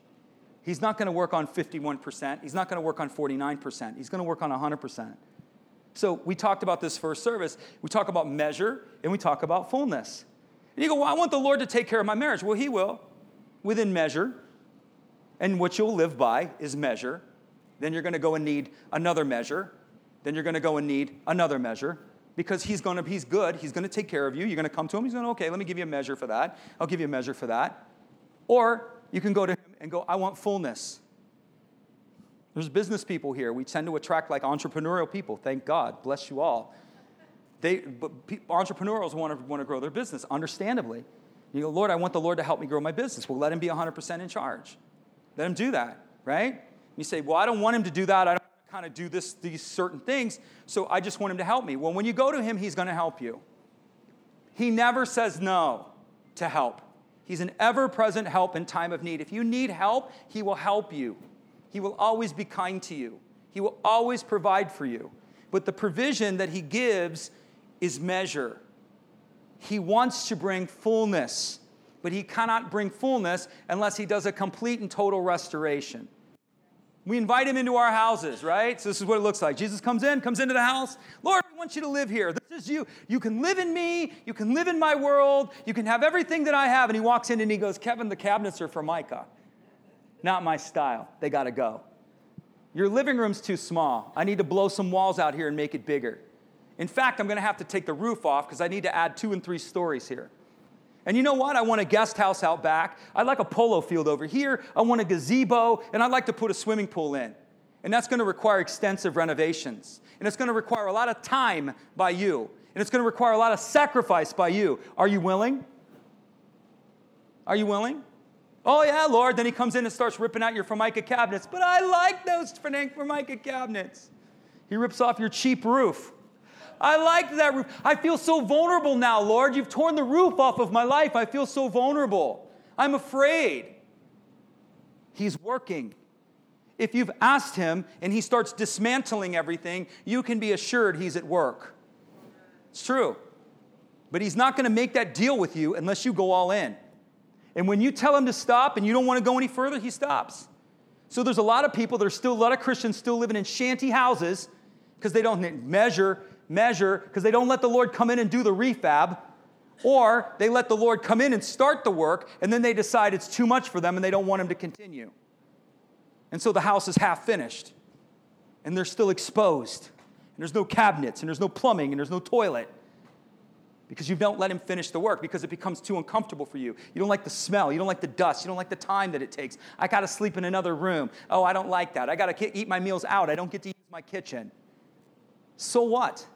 He's not going to work on 51%. He's not going to work on 49%. He's going to work on 100%. So we talked about this first service. We talk about measure and we talk about fullness. And you go, well, I want the Lord to take care of my marriage. Well, He will within measure. And what you'll live by is measure. Then you're going to go and need another measure. Then you're going to go and need another measure because he's going to he's good he's going to take care of you you're going to come to him he's going to okay let me give you a measure for that i'll give you a measure for that or you can go to him and go i want fullness. There's business people here. We tend to attract like entrepreneurial people. Thank god. Bless you all. They but pe- entrepreneurs want to want to grow their business understandably. You go lord i want the lord to help me grow my business. Well let him be 100% in charge. Let him do that right? You say well i don't want him to do that. I don't want to kind of do this, these certain things, so I just want him to help me. Well, when you go to him, he's going to help you. He never says no to help. He's an ever present help in time of need. If you need help, he will help you. He will always be kind to you. He will always provide for you. But the provision that he gives is measure. He wants to bring fullness, but he cannot bring fullness unless he does a complete and total restoration. We invite him into our houses, right? So this is what it looks like. Jesus comes in, comes into the house. Lord, we want you to live here. This is you. You can live in me. You can live in my world. You can have everything that I have. And he walks in and he goes, Kevin, the cabinets are Formica. Not my style. They got to go. Your living room's too small. I need to blow some walls out here and make it bigger. In fact, I'm going to have to take the roof off because I need to add two and three stories here. And you know what? I want a guest house out back. I'd like a polo field over here. I want a gazebo, and I'd like to put a swimming pool in. And that's going to require extensive renovations. And it's going to require a lot of time by you. And it's going to require a lot of sacrifice by you. Are you willing? Are you willing? Oh, yeah, Lord. Then he comes in and starts ripping out your Formica cabinets. But I like those Formica cabinets. He rips off your cheap roof. I liked that roof. I feel so vulnerable now, Lord. You've torn the roof off of my life. I feel so vulnerable. I'm afraid. He's working. If you've asked him and he starts dismantling everything, you can be assured he's at work. It's true. But he's not going to make that deal with you unless you go all in. And when you tell him to stop and you don't want to go any further, he stops. So there's a lot of people, there's still a lot of Christians still living in shanty houses because they don't measure measure because they don't let the Lord come in and do the refab, or they let the Lord come in and start the work, and then they decide it's too much for them and they don't want Him to continue. And so the house is half finished, and they're still exposed, and there's no cabinets, and there's no plumbing, and there's no toilet. Because you don't let him finish the work because it becomes too uncomfortable for you. You don't like the smell. You don't like the dust. You don't like the time that it takes. I got to sleep in another room. Oh, I don't like that. I got to eat my meals out. I don't get to use my kitchen. So what?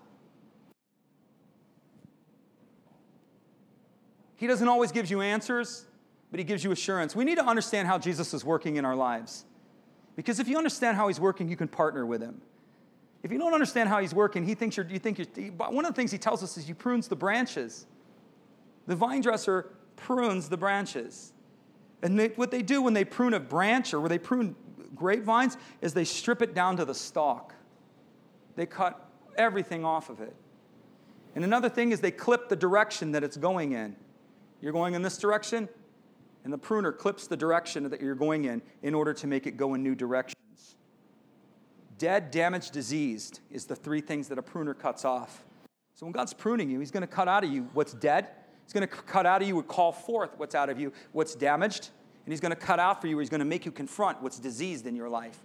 He doesn't always give you answers, but he gives you assurance. We need to understand how Jesus is working in our lives. Because if you understand how he's working, you can partner with him. If you don't understand how he's working, he thinks you're, you think you're, one of the things he tells us is he prunes the branches. The vine dresser prunes the branches. And they, what they do when they prune a branch or when they prune grapevines is they strip it down to the stalk. They cut everything off of it. And another thing is they clip the direction that it's going in. You're going in this direction, and the pruner clips the direction that you're going in in order to make it go in new directions. Dead, damaged, diseased is the three things that a pruner cuts off. So when God's pruning you, He's going to cut out of you what's dead. He's going to cut out of you and call forth what's out of you, what's damaged. And He's going to cut out for you, He's going to make you confront what's diseased in your life.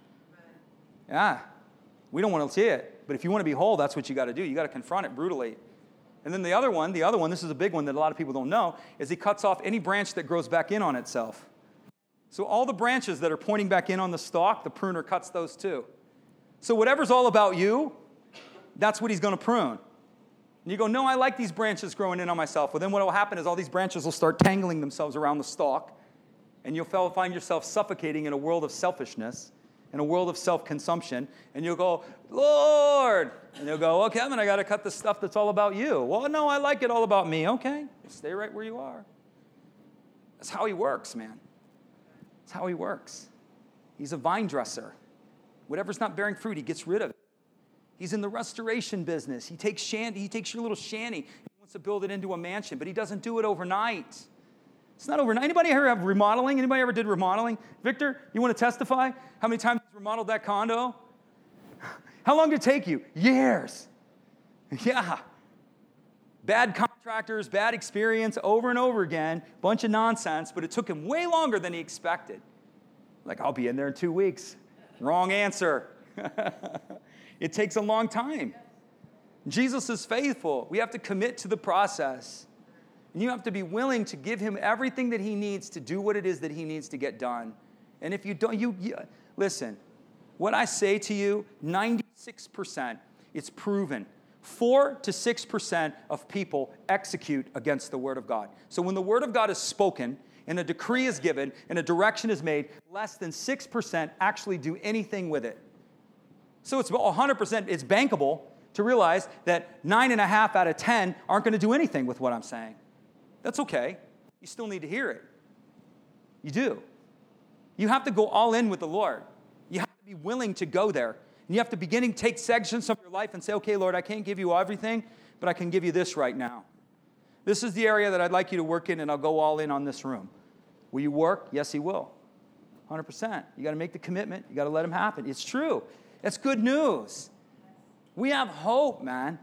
Yeah, we don't want to see it. But if you want to be whole, that's what you got to do. You got to confront it brutally. And then the other one, the other one, this is a big one that a lot of people don't know, is he cuts off any branch that grows back in on itself. So all the branches that are pointing back in on the stalk, the pruner cuts those too. So whatever's all about you, that's what he's going to prune. And you go, no, I like these branches growing in on myself. Well, then what will happen is all these branches will start tangling themselves around the stalk, and you'll find yourself suffocating in a world of selfishness in a world of self consumption, and you'll go, Lord. And you'll go, Well, Kevin, I got to cut the stuff that's all about you. Well, no, I like it all about me. Okay, stay right where you are. That's how he works, man. That's how he works. He's a vine dresser. Whatever's not bearing fruit, he gets rid of it. He's in the restoration business. He takes shanty, he takes your little shanty. He wants to build it into a mansion, but he doesn't do it overnight. It's not overnight. Anybody ever have remodeling? Anybody ever did remodeling? Victor, you want to testify? How many times you remodeled that condo? How long did it take you? Years. Yeah. Bad contractors, bad experience over and over again, bunch of nonsense, but it took him way longer than he expected. Like, I'll be in there in two weeks. Wrong answer. it takes a long time. Jesus is faithful. We have to commit to the process. And you have to be willing to give him everything that he needs to do what it is that he needs to get done. And if you don't, you, you listen, what I say to you, 96%, it's proven. 4 to 6% of people execute against the Word of God. So when the Word of God is spoken and a decree is given and a direction is made, less than 6% actually do anything with it. So it's 100%, it's bankable to realize that nine and a half out of 10 aren't going to do anything with what I'm saying. That's okay. You still need to hear it. You do. You have to go all in with the Lord. You have to be willing to go there. And you have to begin to take sections of your life and say, okay, Lord, I can't give you everything, but I can give you this right now. This is the area that I'd like you to work in, and I'll go all in on this room. Will you work? Yes, He will. 100%. You got to make the commitment. You got to let Him happen. It's true. That's good news. We have hope, man.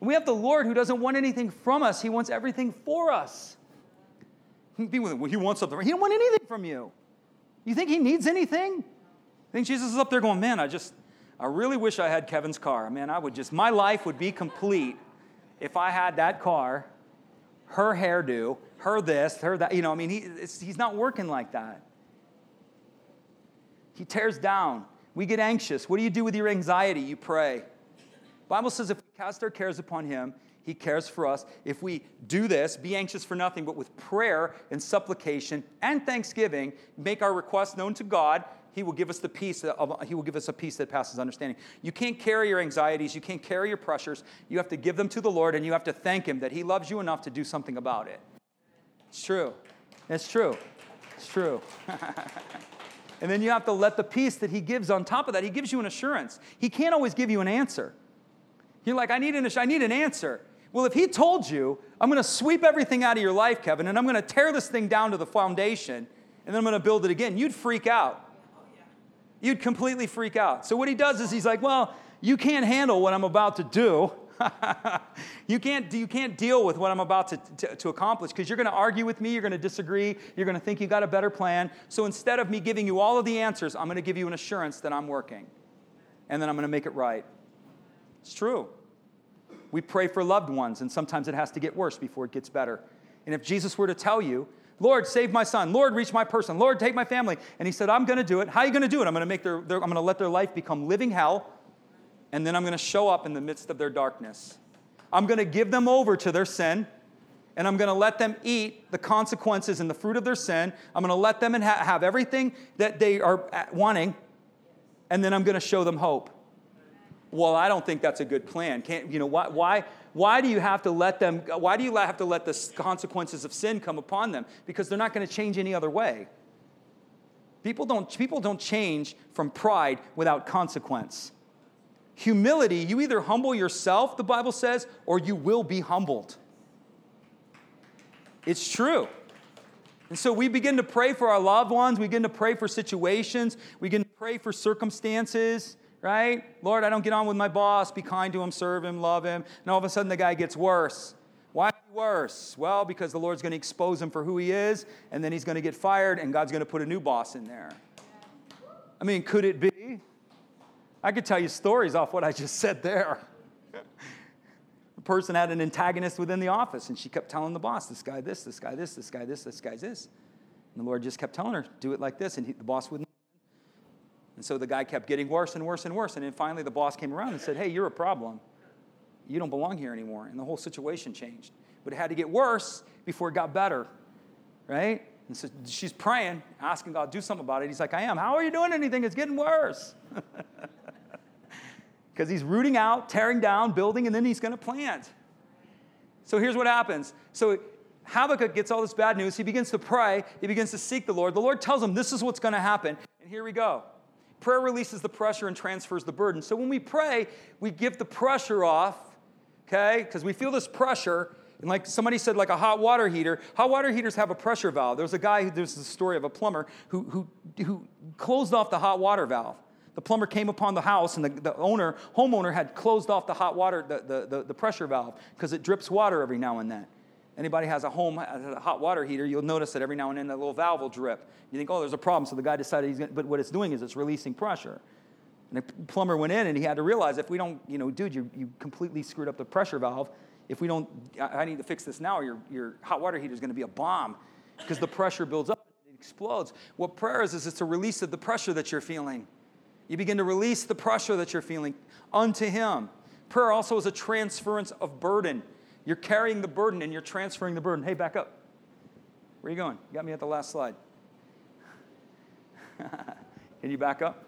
We have the Lord who doesn't want anything from us, He wants everything for us. He wants something. He don't want anything from you. You think He needs anything? I think Jesus is up there going, man, I just, I really wish I had Kevin's car. Man, I would just, my life would be complete if I had that car, her hairdo, her this, her that. You know, I mean, he, he's not working like that. He tears down. We get anxious. What do you do with your anxiety? You pray. Bible says if we cast our cares upon him, he cares for us. If we do this, be anxious for nothing, but with prayer and supplication and thanksgiving, make our requests known to God, he will give us the peace of, he will give us a peace that passes understanding. You can't carry your anxieties, you can't carry your pressures. You have to give them to the Lord and you have to thank him that he loves you enough to do something about it. It's true. It's true. It's true. and then you have to let the peace that he gives on top of that, he gives you an assurance. He can't always give you an answer. You're like, I need an, I need an answer. Well, if he told you, I'm going to sweep everything out of your life, Kevin, and I'm going to tear this thing down to the foundation, and then I'm going to build it again, you'd freak out. You'd completely freak out. So, what he does is he's like, Well, you can't handle what I'm about to do. you, can't, you can't deal with what I'm about to, to, to accomplish because you're going to argue with me, you're going to disagree, you're going to think you got a better plan. So instead of me giving you all of the answers, I'm going to give you an assurance that I'm working and then I'm going to make it right. It's true. We pray for loved ones, and sometimes it has to get worse before it gets better. And if Jesus were to tell you, Lord, save my son. Lord, reach my person. Lord, take my family. And he said, I'm going to do it. How are you going to do it? I'm going to make their, their I'm going to let their life become living hell, and then I'm going to show up in the midst of their darkness. I'm going to give them over to their sin, and I'm going to let them eat the consequences and the fruit of their sin. I'm going to let them have everything that they are uh, wanting, and then I'm going to show them hope well, I don't think that's a good plan. Can't, you know, why, why, why do you have to let them, why do you have to let the consequences of sin come upon them? Because they're not going to change any other way. People don't, people don't change from pride without consequence. Humility, you either humble yourself, the Bible says, or you will be humbled. It's true. And so we begin to pray for our loved ones, we begin to pray for situations, we begin to pray for circumstances right? Lord, I don't get on with my boss. Be kind to him, serve him, love him. And all of a sudden the guy gets worse. Why worse? Well, because the Lord's going to expose him for who he is, and then he's going to get fired, and God's going to put a new boss in there. I mean, could it be? I could tell you stories off what I just said there. the person had an antagonist within the office, and she kept telling the boss, this guy this, this guy this, this guy this, this guy this. And the Lord just kept telling her, do it like this, and he, the boss wouldn't and so the guy kept getting worse and worse and worse. And then finally the boss came around and said, Hey, you're a problem. You don't belong here anymore. And the whole situation changed. But it had to get worse before it got better, right? And so she's praying, asking God, do something about it. He's like, I am. How are you doing anything? It's getting worse. Because he's rooting out, tearing down, building, and then he's going to plant. So here's what happens. So Habakkuk gets all this bad news. He begins to pray. He begins to seek the Lord. The Lord tells him this is what's going to happen. And here we go. Prayer releases the pressure and transfers the burden. So when we pray, we give the pressure off, okay? Because we feel this pressure, And like somebody said, like a hot water heater, hot water heaters have a pressure valve. There's a guy, there's the story of a plumber who, who, who closed off the hot water valve. The plumber came upon the house, and the, the owner, homeowner, had closed off the hot water, the, the, the pressure valve, because it drips water every now and then. Anybody has a home a hot water heater, you'll notice that every now and then that little valve will drip. You think, oh, there's a problem. So the guy decided he's going to, but what it's doing is it's releasing pressure. And the plumber went in and he had to realize if we don't, you know, dude, you, you completely screwed up the pressure valve. If we don't, I, I need to fix this now, your, your hot water heater is going to be a bomb because the pressure builds up, it explodes. What prayer is, is it's a release of the pressure that you're feeling. You begin to release the pressure that you're feeling unto Him. Prayer also is a transference of burden. You're carrying the burden and you're transferring the burden. Hey, back up. Where are you going? You got me at the last slide. Can you back up?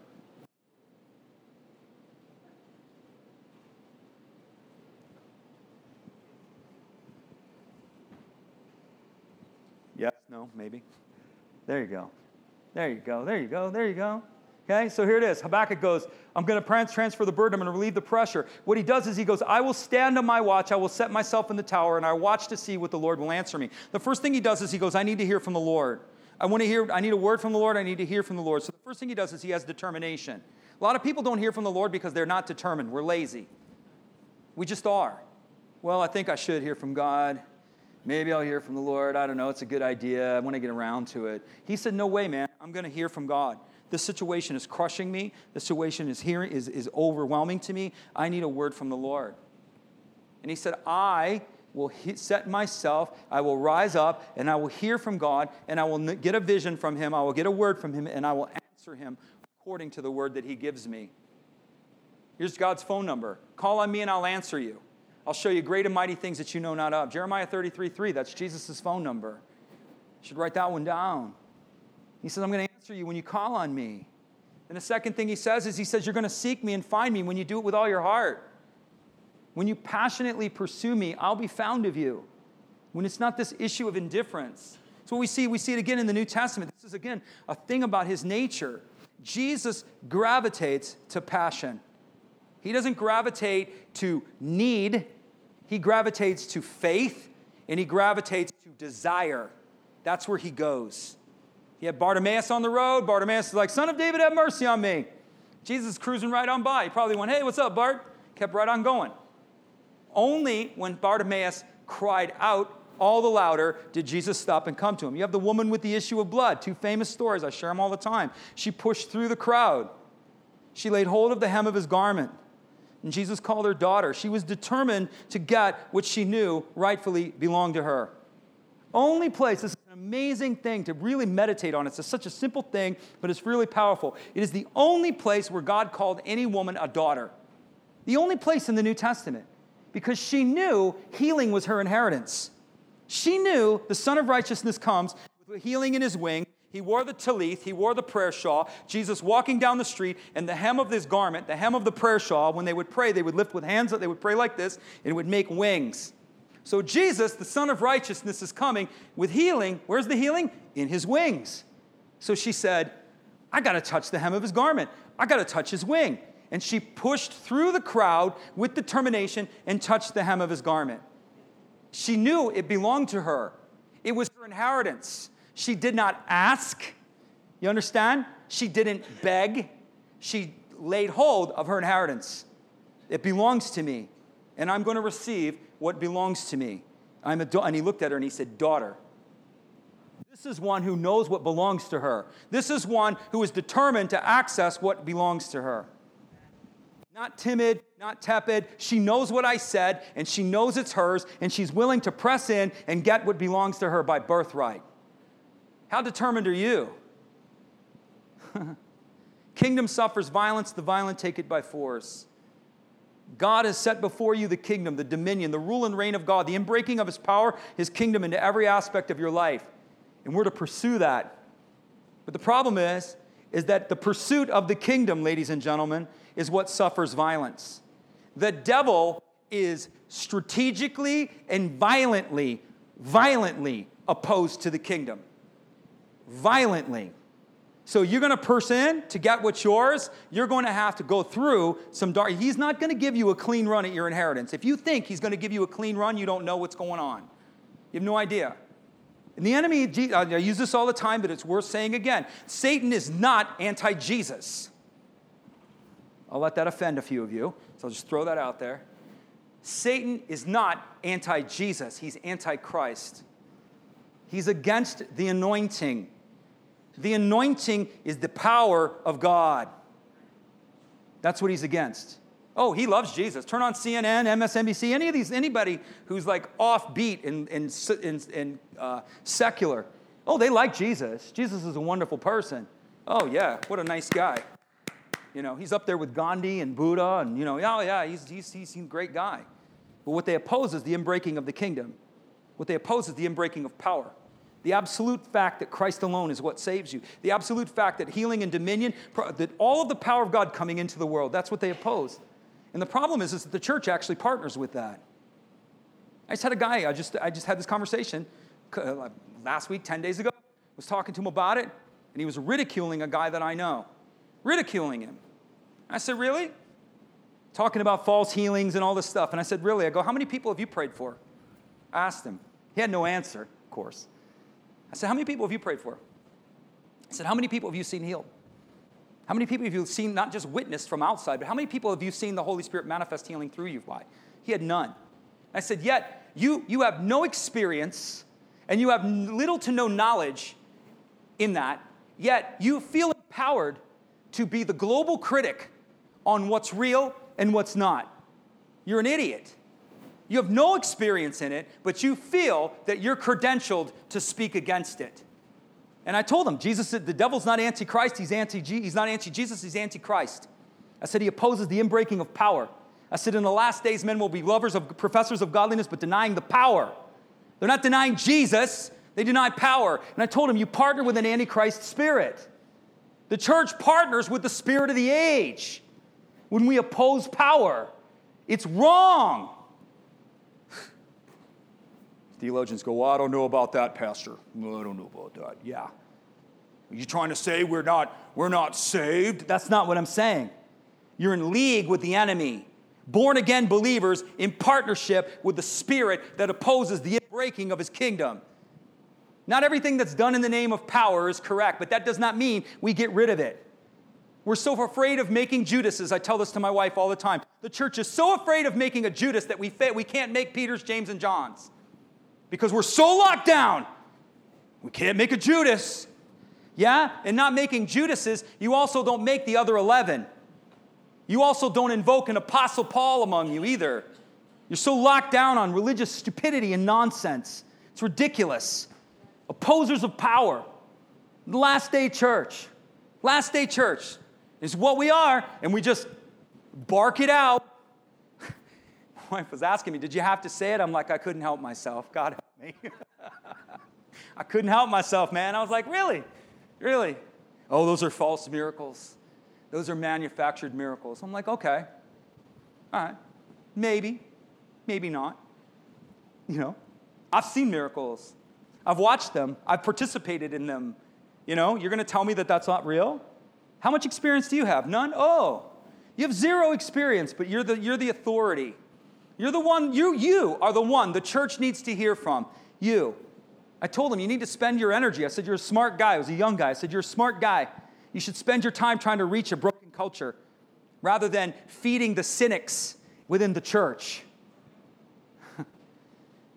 Yes, no, maybe. There you go. There you go. There you go. There you go. Okay, so here it is. Habakkuk goes, I'm going to transfer the burden, I'm going to relieve the pressure. What he does is he goes, I will stand on my watch, I will set myself in the tower, and I watch to see what the Lord will answer me. The first thing he does is he goes, I need to hear from the Lord. I want to hear, I need a word from the Lord, I need to hear from the Lord. So the first thing he does is he has determination. A lot of people don't hear from the Lord because they're not determined. We're lazy. We just are. Well, I think I should hear from God. Maybe I'll hear from the Lord. I don't know. It's a good idea. I want to get around to it. He said, No way, man. I'm going to hear from God. This situation is crushing me. The situation is is, is overwhelming to me. I need a word from the Lord. And he said, I will set myself, I will rise up, and I will hear from God, and I will get a vision from him, I will get a word from him, and I will answer him according to the word that he gives me. Here's God's phone number. Call on me and I'll answer you. I'll show you great and mighty things that you know not of. Jeremiah 33 3, that's Jesus' phone number. You should write that one down. He says, I'm going to answer you when you call on me. And the second thing he says is, he says, You're going to seek me and find me when you do it with all your heart. When you passionately pursue me, I'll be found of you. When it's not this issue of indifference. So we see, we see it again in the New Testament. This is again a thing about his nature. Jesus gravitates to passion. He doesn't gravitate to need, he gravitates to faith and he gravitates to desire. That's where he goes. He had Bartimaeus on the road. Bartimaeus is like, Son of David, have mercy on me. Jesus is cruising right on by. He probably went, Hey, what's up, Bart? Kept right on going. Only when Bartimaeus cried out all the louder did Jesus stop and come to him. You have the woman with the issue of blood, two famous stories. I share them all the time. She pushed through the crowd. She laid hold of the hem of his garment. And Jesus called her daughter. She was determined to get what she knew rightfully belonged to her. Only place, this amazing thing to really meditate on. It's a, such a simple thing, but it's really powerful. It is the only place where God called any woman a daughter. The only place in the New Testament, because she knew healing was her inheritance. She knew the Son of Righteousness comes with healing in his wing. He wore the talith, he wore the prayer shawl. Jesus walking down the street, and the hem of this garment, the hem of the prayer shawl, when they would pray, they would lift with hands, up, they would pray like this, and it would make wings. So Jesus, the Son of Righteousness, is coming with healing. Where's the healing? In his wings. So she said, I got to touch the hem of his garment. I got to touch his wing. And she pushed through the crowd with determination and touched the hem of his garment. She knew it belonged to her, it was her inheritance. She did not ask. You understand? She didn't beg. She laid hold of her inheritance. It belongs to me, and I'm going to receive what belongs to me. I'm a da-. and he looked at her and he said, Daughter. This is one who knows what belongs to her. This is one who is determined to access what belongs to her. Not timid, not tepid. She knows what I said, and she knows it's hers, and she's willing to press in and get what belongs to her by birthright. How determined are you? Kingdom suffers violence, the violent take it by force. God has set before you the kingdom, the dominion, the rule and reign of God, the inbreaking of his power, his kingdom into every aspect of your life. And we're to pursue that. But the problem is, is that the pursuit of the kingdom, ladies and gentlemen, is what suffers violence. The devil is strategically and violently, violently opposed to the kingdom. Violently. So you're going to purse in to get what's yours. You're going to have to go through some dark. He's not going to give you a clean run at your inheritance. If you think he's going to give you a clean run, you don't know what's going on. You have no idea. And the enemy, I use this all the time, but it's worth saying again Satan is not anti Jesus. I'll let that offend a few of you, so I'll just throw that out there. Satan is not anti Jesus, he's anti Christ. He's against the anointing. The anointing is the power of God. That's what he's against. Oh, he loves Jesus. Turn on CNN, MSNBC, any of these, anybody who's like offbeat and, and, and, and uh, secular. Oh, they like Jesus. Jesus is a wonderful person. Oh, yeah, what a nice guy. You know, he's up there with Gandhi and Buddha, and, you know, oh, yeah, he's, he's, he's a great guy. But what they oppose is the inbreaking of the kingdom. What they oppose is the inbreaking of power. The absolute fact that Christ alone is what saves you. The absolute fact that healing and dominion, that all of the power of God coming into the world, that's what they oppose. And the problem is, is that the church actually partners with that. I just had a guy, I just, I just had this conversation uh, last week, 10 days ago, was talking to him about it, and he was ridiculing a guy that I know. Ridiculing him. I said, Really? Talking about false healings and all this stuff. And I said, Really? I go, How many people have you prayed for? I asked him. He had no answer, of course. I said, How many people have you prayed for? I said, How many people have you seen healed? How many people have you seen not just witnessed from outside, but how many people have you seen the Holy Spirit manifest healing through you Why? He had none. I said, Yet you, you have no experience and you have little to no knowledge in that, yet you feel empowered to be the global critic on what's real and what's not. You're an idiot. You have no experience in it, but you feel that you're credentialed to speak against it. And I told him, Jesus said, the devil's not anti-Christ, he's anti he's not anti-Jesus, he's anti-Christ. I said he opposes the inbreaking of power. I said in the last days men will be lovers of professors of godliness, but denying the power. They're not denying Jesus, they deny power. And I told him, you partner with an antichrist spirit. The church partners with the spirit of the age when we oppose power. It's wrong. Theologians go, well, I don't know about that, Pastor. Well, I don't know about that. Yeah. Are you trying to say we're not, we're not saved? That's not what I'm saying. You're in league with the enemy. Born again believers in partnership with the spirit that opposes the breaking of his kingdom. Not everything that's done in the name of power is correct, but that does not mean we get rid of it. We're so afraid of making Judases. I tell this to my wife all the time. The church is so afraid of making a Judas that we, fa- we can't make Peter's, James, and John's because we're so locked down. We can't make a Judas. Yeah? And not making Judases, you also don't make the other 11. You also don't invoke an apostle Paul among you either. You're so locked down on religious stupidity and nonsense. It's ridiculous. Opposers of power. Last day church. Last day church is what we are, and we just bark it out wife was asking me, Did you have to say it? I'm like, I couldn't help myself. God help me. I couldn't help myself, man. I was like, Really? Really? Oh, those are false miracles. Those are manufactured miracles. I'm like, Okay. All right. Maybe. Maybe not. You know, I've seen miracles. I've watched them. I've participated in them. You know, you're going to tell me that that's not real? How much experience do you have? None? Oh, you have zero experience, but you're the, you're the authority. You're the one, you, you are the one the church needs to hear from. You. I told him, you need to spend your energy. I said, You're a smart guy. I was a young guy. I said, You're a smart guy. You should spend your time trying to reach a broken culture rather than feeding the cynics within the church. I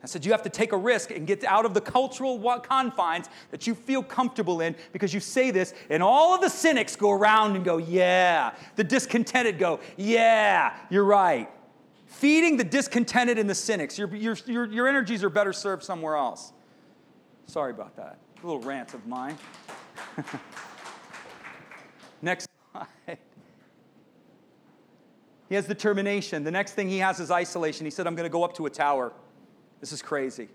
said, You have to take a risk and get out of the cultural confines that you feel comfortable in because you say this, and all of the cynics go around and go, Yeah. The discontented go, Yeah, you're right feeding the discontented and the cynics. Your, your, your, your energies are better served somewhere else. Sorry about that. A little rant of mine. Next slide. He has determination. The next thing he has is isolation. He said, I'm going to go up to a tower. This is crazy.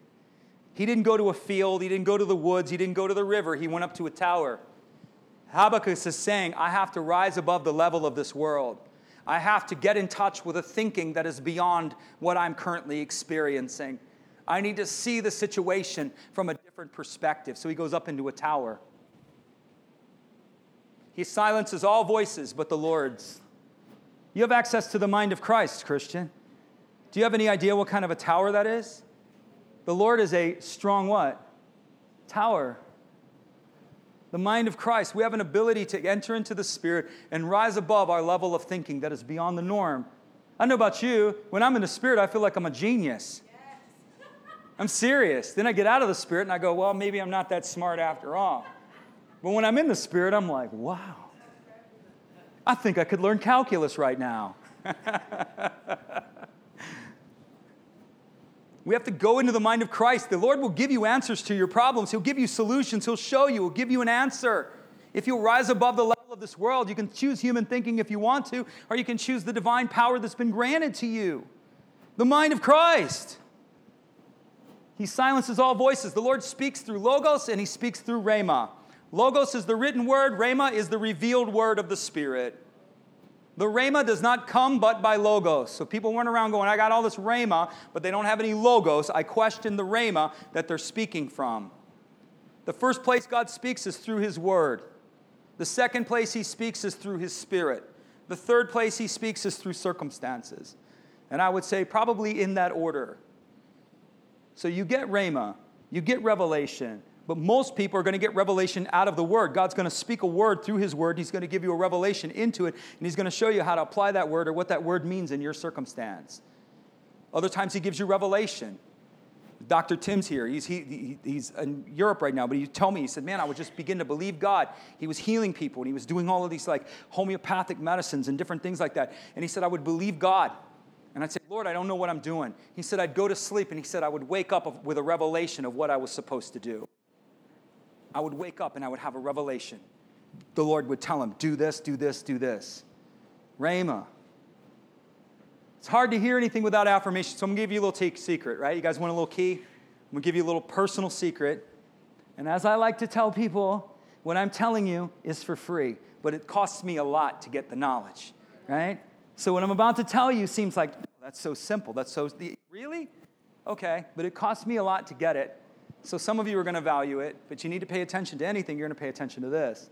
He didn't go to a field, he didn't go to the woods, he didn't go to the river, he went up to a tower. Habakkuk is saying, I have to rise above the level of this world. I have to get in touch with a thinking that is beyond what I'm currently experiencing. I need to see the situation from a different perspective. So he goes up into a tower. He silences all voices but the Lord's. You have access to the mind of Christ, Christian. Do you have any idea what kind of a tower that is? The Lord is a strong what? Tower. The mind of Christ. We have an ability to enter into the Spirit and rise above our level of thinking that is beyond the norm. I know about you, when I'm in the Spirit, I feel like I'm a genius. Yes. I'm serious. Then I get out of the Spirit and I go, well, maybe I'm not that smart after all. But when I'm in the Spirit, I'm like, wow, I think I could learn calculus right now. we have to go into the mind of Christ. The Lord will give you answers to your problems, He'll give you solutions, He'll show you, He'll give you an answer. If you rise above the level of this world, you can choose human thinking if you want to, or you can choose the divine power that's been granted to you the mind of Christ. He silences all voices. The Lord speaks through Logos and He speaks through Rhema. Logos is the written word, Rhema is the revealed word of the Spirit. The Rhema does not come but by Logos. So people went around going, I got all this Rhema, but they don't have any Logos. I question the Rhema that they're speaking from. The first place God speaks is through His Word. The second place He speaks is through His Spirit. The third place He speaks is through circumstances. And I would say probably in that order. So you get Rhema, you get revelation, but most people are going to get revelation out of the Word. God's going to speak a word through His Word. He's going to give you a revelation into it, and He's going to show you how to apply that word or what that word means in your circumstance. Other times, He gives you revelation. Dr. Tim's here. He's, he, he's in Europe right now, but he told me, he said, Man, I would just begin to believe God. He was healing people, and he was doing all of these like homeopathic medicines and different things like that. And he said, I would believe God. And I'd say, Lord, I don't know what I'm doing. He said, I'd go to sleep, and he said, I would wake up with a revelation of what I was supposed to do. I would wake up and I would have a revelation. The Lord would tell him, do this, do this, do this. Rhema. It's hard to hear anything without affirmation, so I'm gonna give you a little secret, right? You guys want a little key? I'm gonna give you a little personal secret. And as I like to tell people, what I'm telling you is for free, but it costs me a lot to get the knowledge, right? So what I'm about to tell you seems like that's so simple. That's so really? Okay, but it costs me a lot to get it. So some of you are going to value it, but you need to pay attention to anything, you're going to pay attention to this.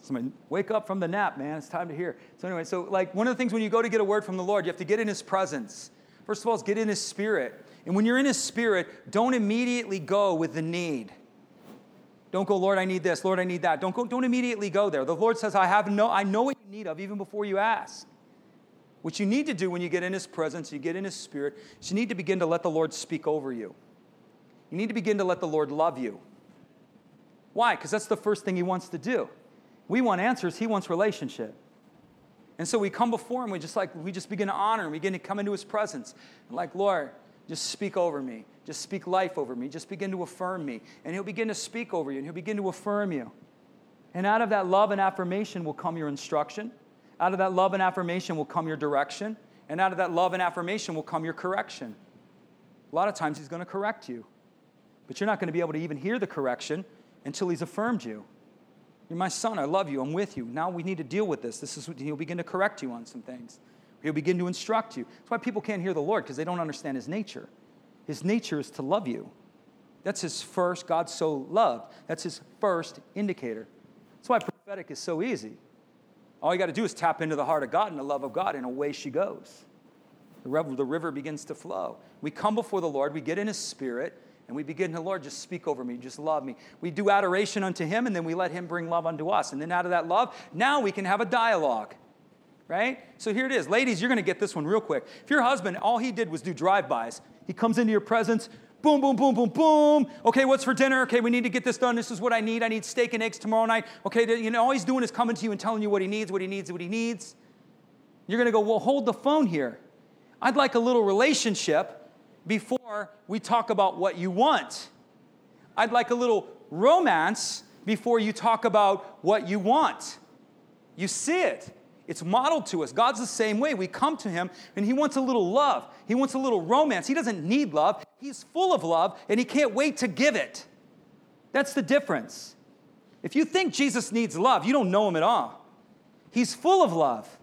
Somebody, wake up from the nap, man. It's time to hear. So, anyway, so like one of the things when you go to get a word from the Lord, you have to get in His presence. First of all, is get in His Spirit. And when you're in His Spirit, don't immediately go with the need. Don't go, Lord, I need this. Lord, I need that. Don't go, don't immediately go there. The Lord says, I have no, I know what you need of even before you ask. What you need to do when you get in His presence, you get in His Spirit, is you need to begin to let the Lord speak over you. You need to begin to let the Lord love you. Why? Because that's the first thing He wants to do. We want answers, He wants relationship. And so we come before Him, we just like, we just begin to honor Him, we begin to come into His presence. And like, Lord, just speak over me. Just speak life over me. Just begin to affirm me. And He'll begin to speak over you, and He'll begin to affirm you. And out of that love and affirmation will come your instruction. Out of that love and affirmation will come your direction. And out of that love and affirmation will come your correction. A lot of times He's going to correct you. But you're not going to be able to even hear the correction until he's affirmed you. You're my son, I love you, I'm with you. Now we need to deal with this. This is he'll begin to correct you on some things. He'll begin to instruct you. That's why people can't hear the Lord because they don't understand his nature. His nature is to love you. That's his first, God so loved. That's his first indicator. That's why prophetic is so easy. All you got to do is tap into the heart of God and the love of God, and away she goes. The river, the river begins to flow. We come before the Lord, we get in his spirit, and we begin to, Lord, just speak over me, just love me. We do adoration unto Him, and then we let Him bring love unto us. And then out of that love, now we can have a dialogue, right? So here it is. Ladies, you're going to get this one real quick. If your husband, all he did was do drive-bys, he comes into your presence, boom, boom, boom, boom, boom. Okay, what's for dinner? Okay, we need to get this done. This is what I need. I need steak and eggs tomorrow night. Okay, you know, all he's doing is coming to you and telling you what he needs, what he needs, what he needs. You're going to go, well, hold the phone here. I'd like a little relationship before we talk about what you want. I'd like a little romance before you talk about what you want. You see it. It's modeled to us. God's the same way. We come to Him and He wants a little love. He wants a little romance. He doesn't need love. He's full of love and He can't wait to give it. That's the difference. If you think Jesus needs love, you don't know Him at all. He's full of love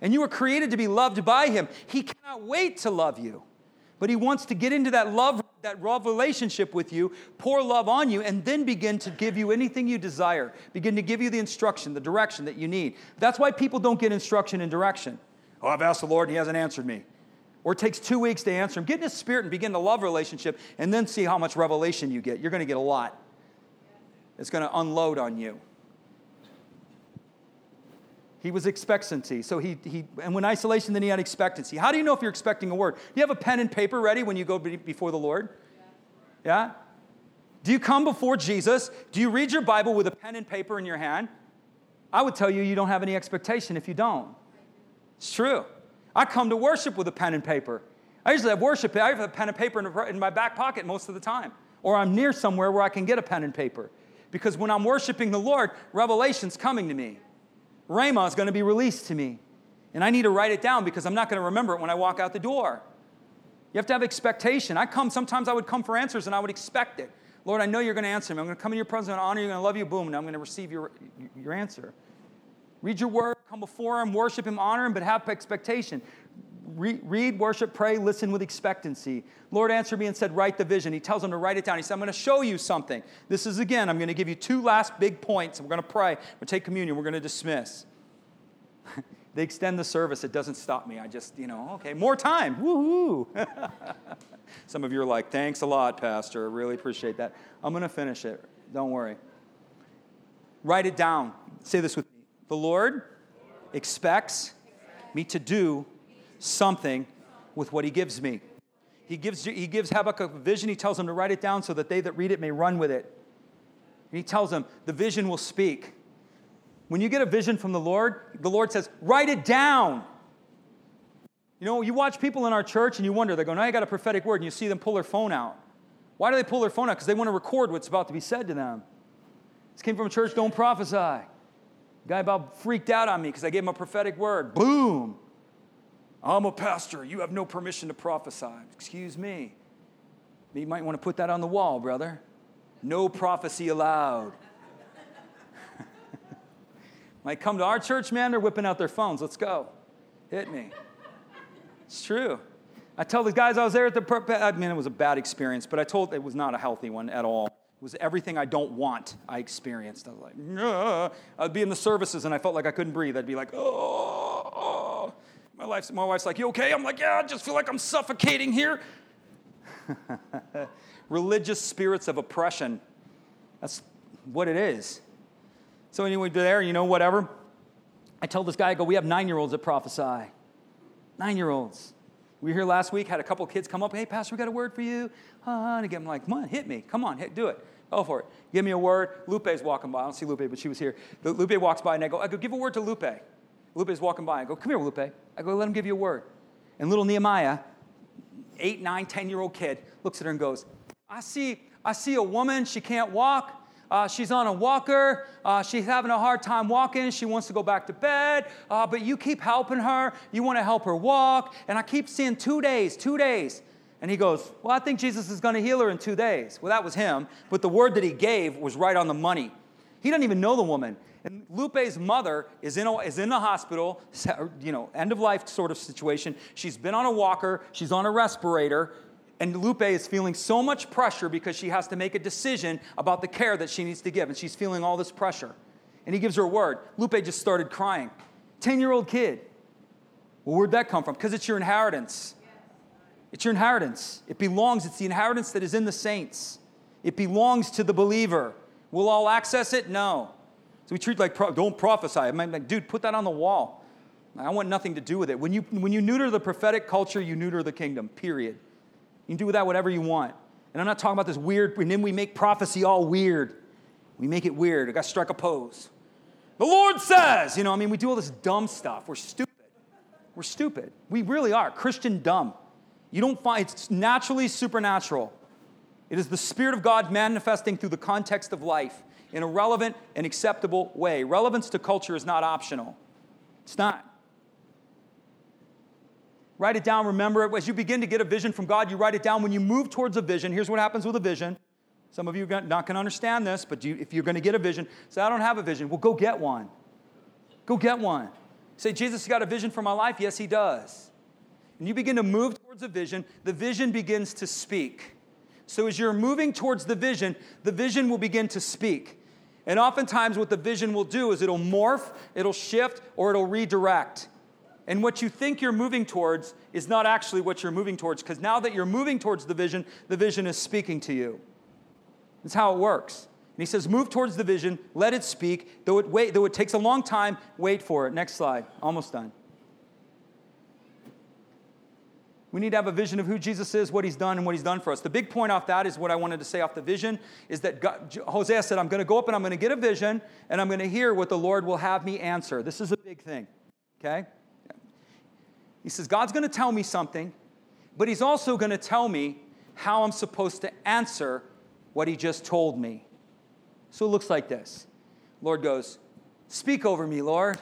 and you were created to be loved by Him. He cannot wait to love you but he wants to get into that love that love relationship with you, pour love on you, and then begin to give you anything you desire. Begin to give you the instruction, the direction that you need. That's why people don't get instruction and direction. Oh, I've asked the Lord and He hasn't answered me. Or it takes two weeks to answer Him. Get in His Spirit and begin the love relationship, and then see how much revelation you get. You're going to get a lot. It's going to unload on you. He was expectancy. So he, he, and when isolation, then he had expectancy. How do you know if you're expecting a word? Do you have a pen and paper ready when you go before the Lord? Yeah? Do you come before Jesus? Do you read your Bible with a pen and paper in your hand? I would tell you, you don't have any expectation if you don't. It's true. I come to worship with a pen and paper. I usually have worship, I have a pen and paper in my back pocket most of the time. Or I'm near somewhere where I can get a pen and paper. Because when I'm worshiping the Lord, revelation's coming to me. Rhema is going to be released to me. And I need to write it down because I'm not going to remember it when I walk out the door. You have to have expectation. I come, sometimes I would come for answers and I would expect it. Lord, I know you're going to answer me. I'm going to come in your presence and honor you, I'm going to love you, boom, and I'm going to receive your, your answer. Read your word, come before him, worship him, honor him, but have expectation. Read, read, worship, pray, listen with expectancy. Lord answered me and said, Write the vision. He tells him to write it down. He said, I'm going to show you something. This is again, I'm going to give you two last big points. We're going to pray. We'll take communion. We're going to dismiss. they extend the service. It doesn't stop me. I just, you know, okay, more time. Woohoo. Some of you are like, Thanks a lot, Pastor. I really appreciate that. I'm going to finish it. Don't worry. Write it down. Say this with me. The Lord expects me to do something with what he gives me. He gives, he gives Habakkuk a vision. He tells him to write it down so that they that read it may run with it. And he tells him the vision will speak. When you get a vision from the Lord, the Lord says, write it down. You know, you watch people in our church and you wonder, they're going, I got a prophetic word, and you see them pull their phone out. Why do they pull their phone out? Because they want to record what's about to be said to them. This came from a church, don't prophesy. Guy about freaked out on me because I gave him a prophetic word. Boom. I'm a pastor. You have no permission to prophesy. Excuse me. You might want to put that on the wall, brother. No prophecy allowed. might come to our church, man, they're whipping out their phones. Let's go. Hit me. It's true. I tell the guys I was there at the, prep. I mean, it was a bad experience, but I told it was not a healthy one at all. It was everything I don't want I experienced. I was like, Ugh. I'd be in the services and I felt like I couldn't breathe. I'd be like, oh. My, wife's, my wife's like, You okay? I'm like, Yeah, I just feel like I'm suffocating here. Religious spirits of oppression. That's what it is. So, anyway, there, you know, whatever. I tell this guy, I go, We have nine year olds that prophesy. Nine year olds. We were here last week, had a couple kids come up, Hey, Pastor, we got a word for you. And again, I'm like, Come on, hit me. Come on, hit, do it. Go for it. Give me a word. Lupe's walking by. I don't see Lupe, but she was here. Lupe walks by, and I go, I go, Give a word to Lupe. Lupe's walking by. I go, come here, Lupe. I go, let him give you a word. And little Nehemiah, eight, nine, ten year old kid, looks at her and goes, I see, I see a woman, she can't walk. Uh, she's on a walker. Uh, she's having a hard time walking. She wants to go back to bed. Uh, but you keep helping her. You want to help her walk. And I keep seeing two days, two days. And he goes, Well, I think Jesus is going to heal her in two days. Well, that was him. But the word that he gave was right on the money. He doesn't even know the woman. And Lupe's mother is in, a, is in the hospital, you know, end of life sort of situation. She's been on a walker, she's on a respirator, and Lupe is feeling so much pressure because she has to make a decision about the care that she needs to give, and she's feeling all this pressure. And he gives her a word. Lupe just started crying. 10 year old kid. Well, where'd that come from? Because it's your inheritance. It's your inheritance. It belongs, it's the inheritance that is in the saints. It belongs to the believer. Will all access it? No. So we treat like, don't prophesy. I'm like, dude, put that on the wall. I want nothing to do with it. When you, when you neuter the prophetic culture, you neuter the kingdom, period. You can do with that whatever you want. And I'm not talking about this weird, and then we make prophecy all weird. We make it weird. I got to strike a pose. The Lord says, you know, I mean, we do all this dumb stuff. We're stupid. We're stupid. We really are. Christian dumb. You don't find it's naturally supernatural. It is the Spirit of God manifesting through the context of life in a relevant and acceptable way. Relevance to culture is not optional. It's not. Write it down, remember it. As you begin to get a vision from God, you write it down. When you move towards a vision, here's what happens with a vision. Some of you are not going to understand this, but you, if you're going to get a vision, say, I don't have a vision. Well, go get one. Go get one. Say, Jesus got a vision for my life? Yes, he does. And you begin to move towards a vision, the vision begins to speak. So as you're moving towards the vision, the vision will begin to speak. And oftentimes, what the vision will do is it'll morph, it'll shift, or it'll redirect. And what you think you're moving towards is not actually what you're moving towards, because now that you're moving towards the vision, the vision is speaking to you. That's how it works. And he says, move towards the vision, let it speak. Though it, wait, though it takes a long time, wait for it. Next slide. Almost done. We need to have a vision of who Jesus is, what he's done, and what he's done for us. The big point off that is what I wanted to say off the vision is that God, Hosea said, I'm going to go up and I'm going to get a vision and I'm going to hear what the Lord will have me answer. This is a big thing, okay? He says, God's going to tell me something, but he's also going to tell me how I'm supposed to answer what he just told me. So it looks like this Lord goes, Speak over me, Lord.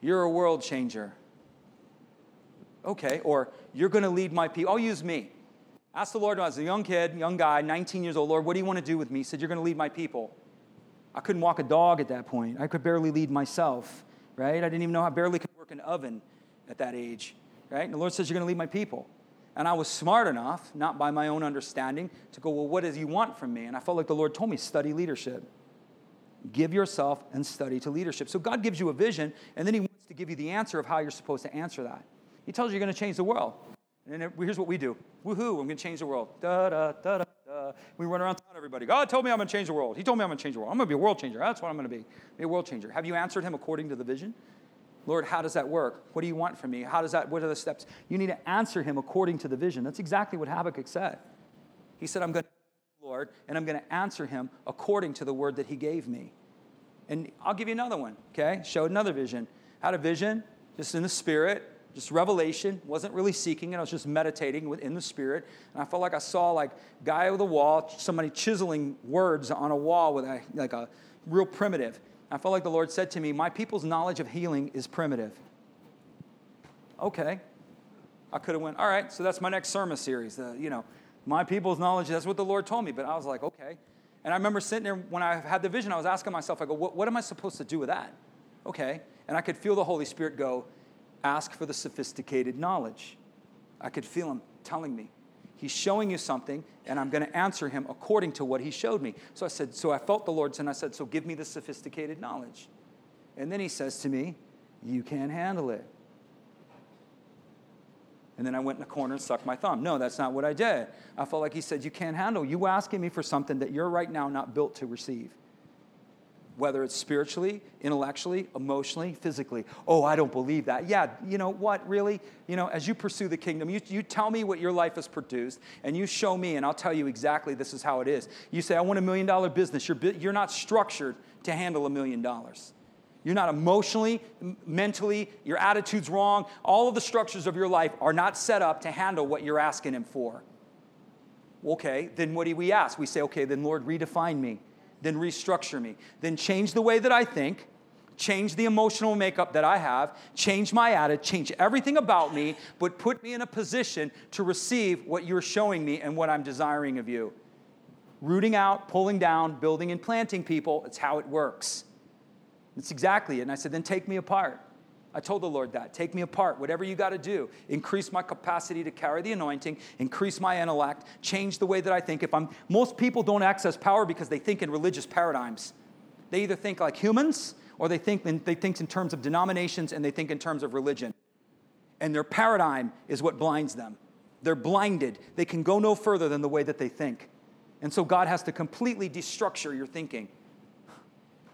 You're a world changer. Okay, or you're going to lead my people. I'll use me. Ask the Lord when I was a young kid, young guy, 19 years old, Lord, what do you want to do with me? He said, You're going to lead my people. I couldn't walk a dog at that point. I could barely lead myself, right? I didn't even know how I barely could work an oven at that age, right? And the Lord says, You're going to lead my people. And I was smart enough, not by my own understanding, to go, Well, what does He want from me? And I felt like the Lord told me, Study leadership. Give yourself and study to leadership. So God gives you a vision, and then He wants to give you the answer of how you're supposed to answer that. He tells you you're going to change the world. And here's what we do Woohoo, I'm going to change the world. Da, da, da, da, da. We run around telling everybody, God told me I'm going to change the world. He told me I'm going to change the world. I'm going to be a world changer. That's what I'm going to be. Be a world changer. Have you answered him according to the vision? Lord, how does that work? What do you want from me? How does that, what are the steps? You need to answer him according to the vision. That's exactly what Habakkuk said. He said, I'm going to, Lord, and I'm going to answer him according to the word that he gave me. And I'll give you another one, okay? Showed another vision. Had a vision, just in the spirit, just revelation wasn't really seeking it i was just meditating within the spirit. And i felt like i saw like guy with a wall somebody chiseling words on a wall with a like a real primitive. I felt like the lord said to me my people's knowledge of healing is primitive. Okay. I could have went all right so that's my next sermon series you know my people's knowledge that's what the lord told me. But i was like okay. And i remember sitting there when i had the vision i was asking myself i go what, what am i supposed to do with that? Okay. And i could feel the holy spirit go ask for the sophisticated knowledge. I could feel him telling me. He's showing you something, and I'm going to answer him according to what he showed me. So I said, So I felt the Lord, and I said, So give me the sophisticated knowledge. And then he says to me, You can't handle it. And then I went in the corner and sucked my thumb. No, that's not what I did. I felt like he said, You can't handle. You asking me for something that you're right now not built to receive whether it's spiritually, intellectually, emotionally, physically. Oh, I don't believe that. Yeah, you know what, really? You know, as you pursue the kingdom, you, you tell me what your life has produced, and you show me, and I'll tell you exactly this is how it is. You say, I want a million dollar business. You're, you're not structured to handle a million dollars. You're not emotionally, mentally, your attitude's wrong. All of the structures of your life are not set up to handle what you're asking Him for. Okay, then what do we ask? We say, okay, then Lord, redefine me then restructure me. Then change the way that I think, change the emotional makeup that I have, change my attitude, change everything about me, but put me in a position to receive what you're showing me and what I'm desiring of you. Rooting out, pulling down, building and planting people, it's how it works. It's exactly it. And I said, then take me apart. I told the Lord that. Take me apart, whatever you got to do. Increase my capacity to carry the anointing, increase my intellect, change the way that I think. If I'm most people don't access power because they think in religious paradigms. They either think like humans or they think in, they think in terms of denominations and they think in terms of religion. And their paradigm is what blinds them. They're blinded. They can go no further than the way that they think. And so God has to completely destructure your thinking.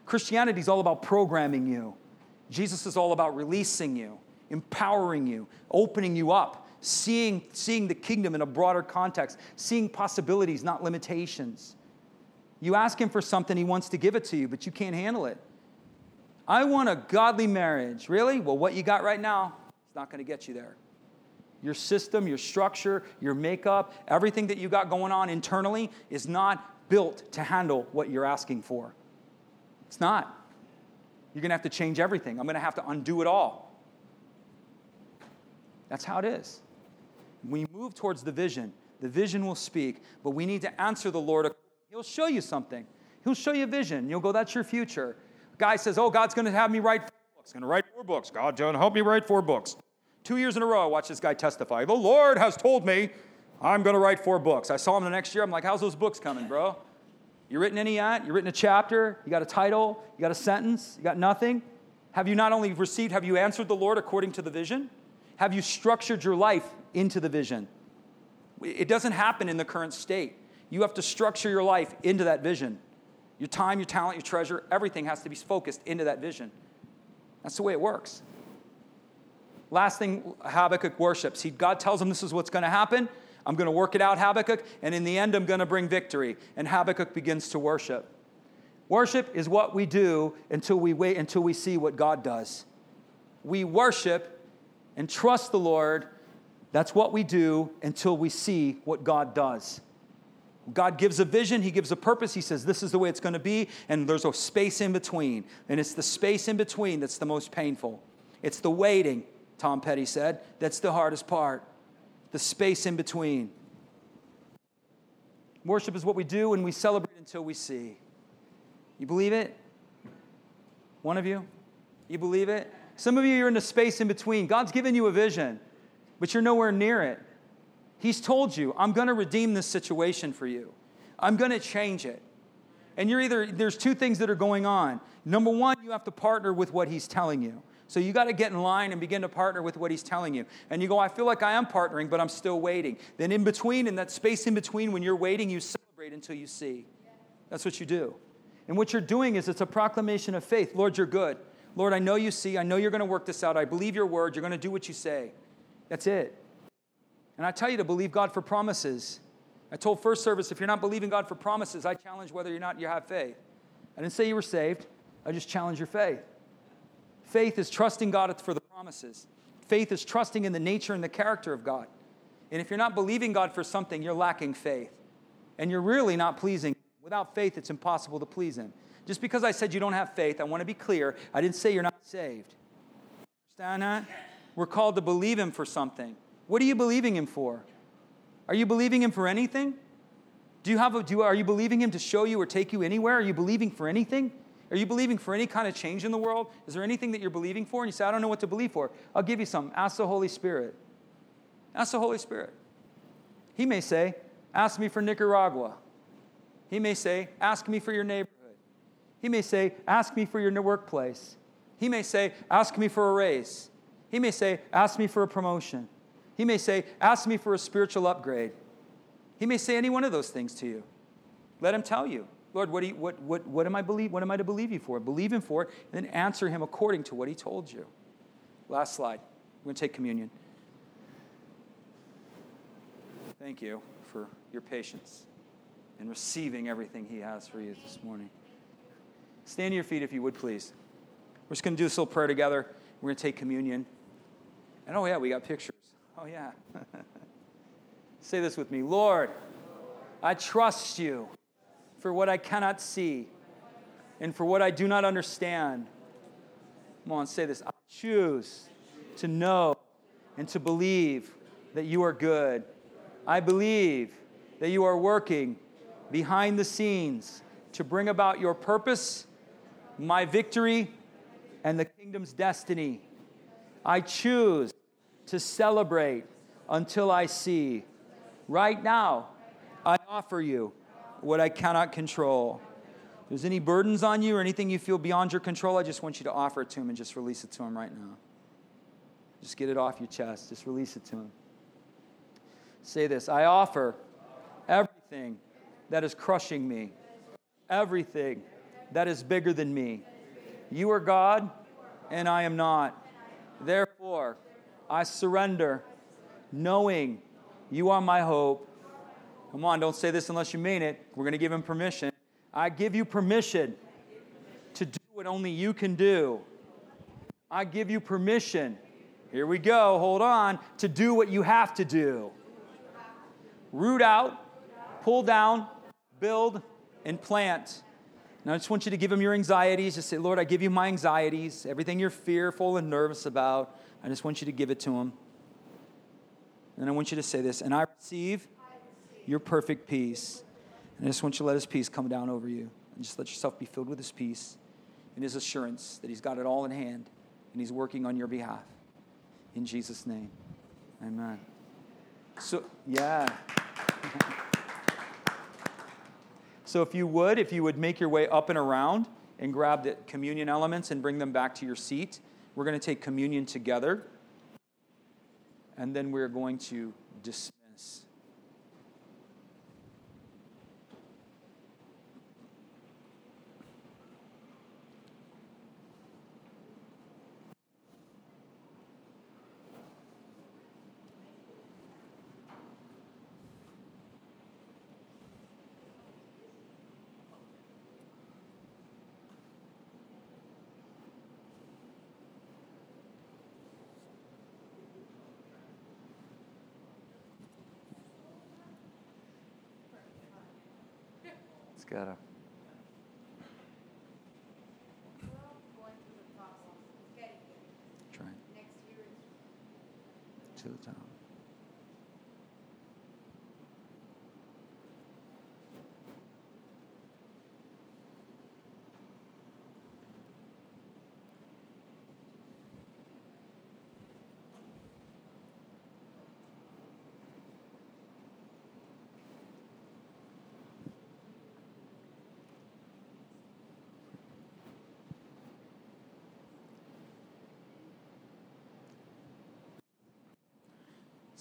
Christianity is all about programming you Jesus is all about releasing you, empowering you, opening you up, seeing, seeing the kingdom in a broader context, seeing possibilities, not limitations. You ask him for something, he wants to give it to you, but you can't handle it. I want a godly marriage. Really? Well, what you got right now is not going to get you there. Your system, your structure, your makeup, everything that you got going on internally is not built to handle what you're asking for. It's not. You're going to have to change everything. I'm going to have to undo it all. That's how it is. We move towards the vision, the vision will speak, but we need to answer the Lord. He'll show you something. He'll show you a vision. You'll go, that's your future. Guy says, oh, God's going to have me write four books. going to write four books. God, John, help me write four books. Two years in a row, I watched this guy testify. The Lord has told me. I'm going to write four books. I saw him the next year. I'm like, how's those books coming, bro? You written any yet? You written a chapter? You got a title? You got a sentence? You got nothing? Have you not only received, have you answered the Lord according to the vision? Have you structured your life into the vision? It doesn't happen in the current state. You have to structure your life into that vision. Your time, your talent, your treasure, everything has to be focused into that vision. That's the way it works. Last thing Habakkuk worships. He, God tells him this is what's going to happen. I'm going to work it out, Habakkuk, and in the end, I'm going to bring victory. And Habakkuk begins to worship. Worship is what we do until we wait until we see what God does. We worship and trust the Lord. That's what we do until we see what God does. God gives a vision, He gives a purpose, He says, This is the way it's going to be, and there's a space in between. And it's the space in between that's the most painful. It's the waiting, Tom Petty said, that's the hardest part. The space in between. Worship is what we do and we celebrate until we see. You believe it? One of you? You believe it? Some of you, you're in the space in between. God's given you a vision, but you're nowhere near it. He's told you, I'm going to redeem this situation for you. I'm going to change it. And you're either, there's two things that are going on. Number one, you have to partner with what he's telling you. So you got to get in line and begin to partner with what he's telling you. And you go, I feel like I am partnering, but I'm still waiting. Then in between, in that space in between, when you're waiting, you celebrate until you see. That's what you do. And what you're doing is it's a proclamation of faith. Lord, you're good. Lord, I know you see. I know you're going to work this out. I believe your word. You're going to do what you say. That's it. And I tell you to believe God for promises. I told first service if you're not believing God for promises, I challenge whether or not you have faith. I didn't say you were saved, I just challenge your faith. Faith is trusting God for the promises. Faith is trusting in the nature and the character of God. And if you're not believing God for something, you're lacking faith. And you're really not pleasing. Without faith, it's impossible to please Him. Just because I said you don't have faith, I want to be clear. I didn't say you're not saved. Understand that? We're called to believe Him for something. What are you believing Him for? Are you believing Him for anything? Do you have a, do, are you believing Him to show you or take you anywhere? Are you believing for anything? Are you believing for any kind of change in the world? Is there anything that you're believing for? And you say, I don't know what to believe for. I'll give you some. Ask the Holy Spirit. Ask the Holy Spirit. He may say, Ask me for Nicaragua. He may say, Ask me for your neighborhood. He may say, Ask me for your workplace. He may say, Ask me for a raise. He may say, Ask me for a promotion. He may say, Ask me for a spiritual upgrade. He may say any one of those things to you. Let him tell you. Lord, what, you, what, what, what, am I believe, what am I to believe you for? Believe him for it, and then answer him according to what he told you. Last slide. We're going to take communion. Thank you for your patience in receiving everything he has for you this morning. Stand to your feet if you would, please. We're just going to do this little prayer together. We're going to take communion. And oh, yeah, we got pictures. Oh, yeah. Say this with me Lord, I trust you for what I cannot see and for what I do not understand. Come on, say this. I choose to know and to believe that you are good. I believe that you are working behind the scenes to bring about your purpose, my victory, and the kingdom's destiny. I choose to celebrate until I see. Right now, I offer you what I cannot control. If there's any burdens on you or anything you feel beyond your control, I just want you to offer it to Him and just release it to Him right now. Just get it off your chest. Just release it to Him. Say this I offer everything that is crushing me, everything that is bigger than me. You are God, and I am not. Therefore, I surrender, knowing you are my hope Come on, don't say this unless you mean it. We're going to give him permission. I give you permission to do what only you can do. I give you permission. Here we go, hold on, to do what you have to do. Root out, pull down, build, and plant. Now, I just want you to give him your anxieties. Just say, Lord, I give you my anxieties, everything you're fearful and nervous about. I just want you to give it to him. And I want you to say this, and I receive your perfect peace. And I just want you to let his peace come down over you. And just let yourself be filled with his peace and his assurance that he's got it all in hand and he's working on your behalf. In Jesus' name, amen. So, yeah. so, if you would, if you would make your way up and around and grab the communion elements and bring them back to your seat, we're going to take communion together. And then we're going to dismiss. Gotta. Try. To the top.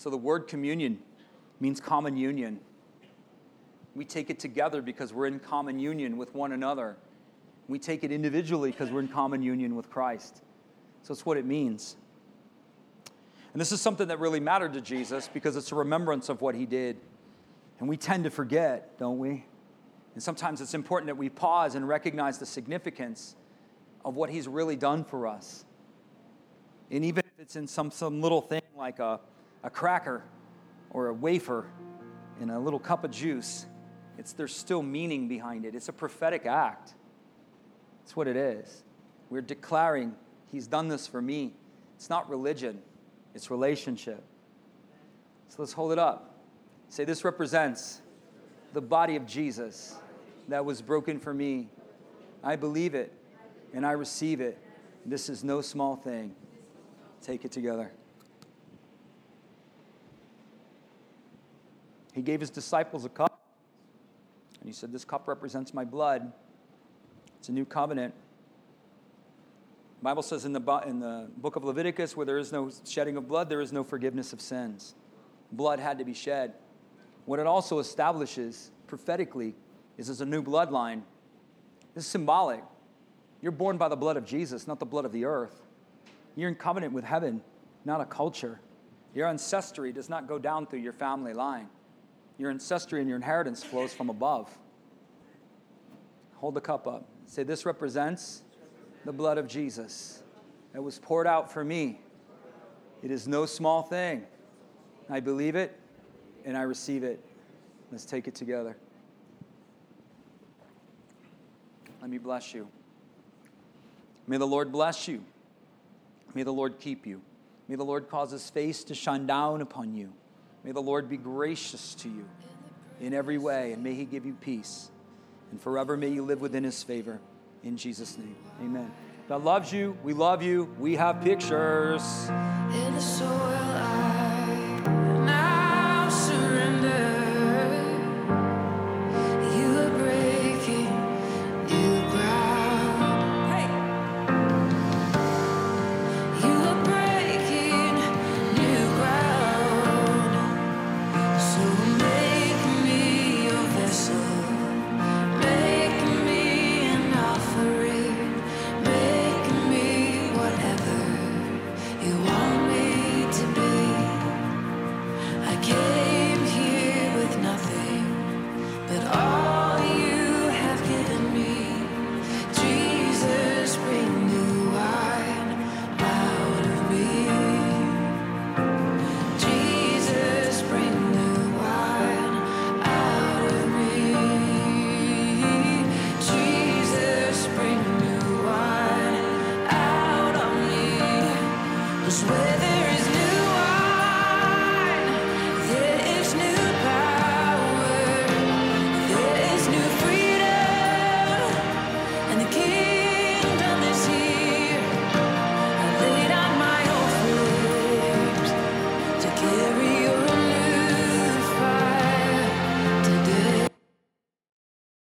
So the word communion means common union. We take it together because we're in common union with one another. We take it individually because we're in common union with Christ. So it's what it means. And this is something that really mattered to Jesus because it's a remembrance of what he did. And we tend to forget, don't we? And sometimes it's important that we pause and recognize the significance of what he's really done for us. And even if it's in some, some little thing like a, a cracker or a wafer in a little cup of juice, it's, there's still meaning behind it. It's a prophetic act. It's what it is. We're declaring, He's done this for me. It's not religion, it's relationship. So let's hold it up. Say, This represents the body of Jesus that was broken for me. I believe it and I receive it. This is no small thing. Take it together. He gave his disciples a cup, and he said, This cup represents my blood. It's a new covenant. The Bible says in the, in the book of Leviticus, where there is no shedding of blood, there is no forgiveness of sins. Blood had to be shed. What it also establishes prophetically is there's a new bloodline. This is symbolic. You're born by the blood of Jesus, not the blood of the earth. You're in covenant with heaven, not a culture. Your ancestry does not go down through your family line. Your ancestry and your inheritance flows from above. Hold the cup up. Say, This represents the blood of Jesus that was poured out for me. It is no small thing. I believe it and I receive it. Let's take it together. Let me bless you. May the Lord bless you. May the Lord keep you. May the Lord cause his face to shine down upon you May the Lord be gracious to you in every way, and may He give you peace. And forever may you live within His favor. In Jesus' name, amen. God loves you. We love you. We have pictures.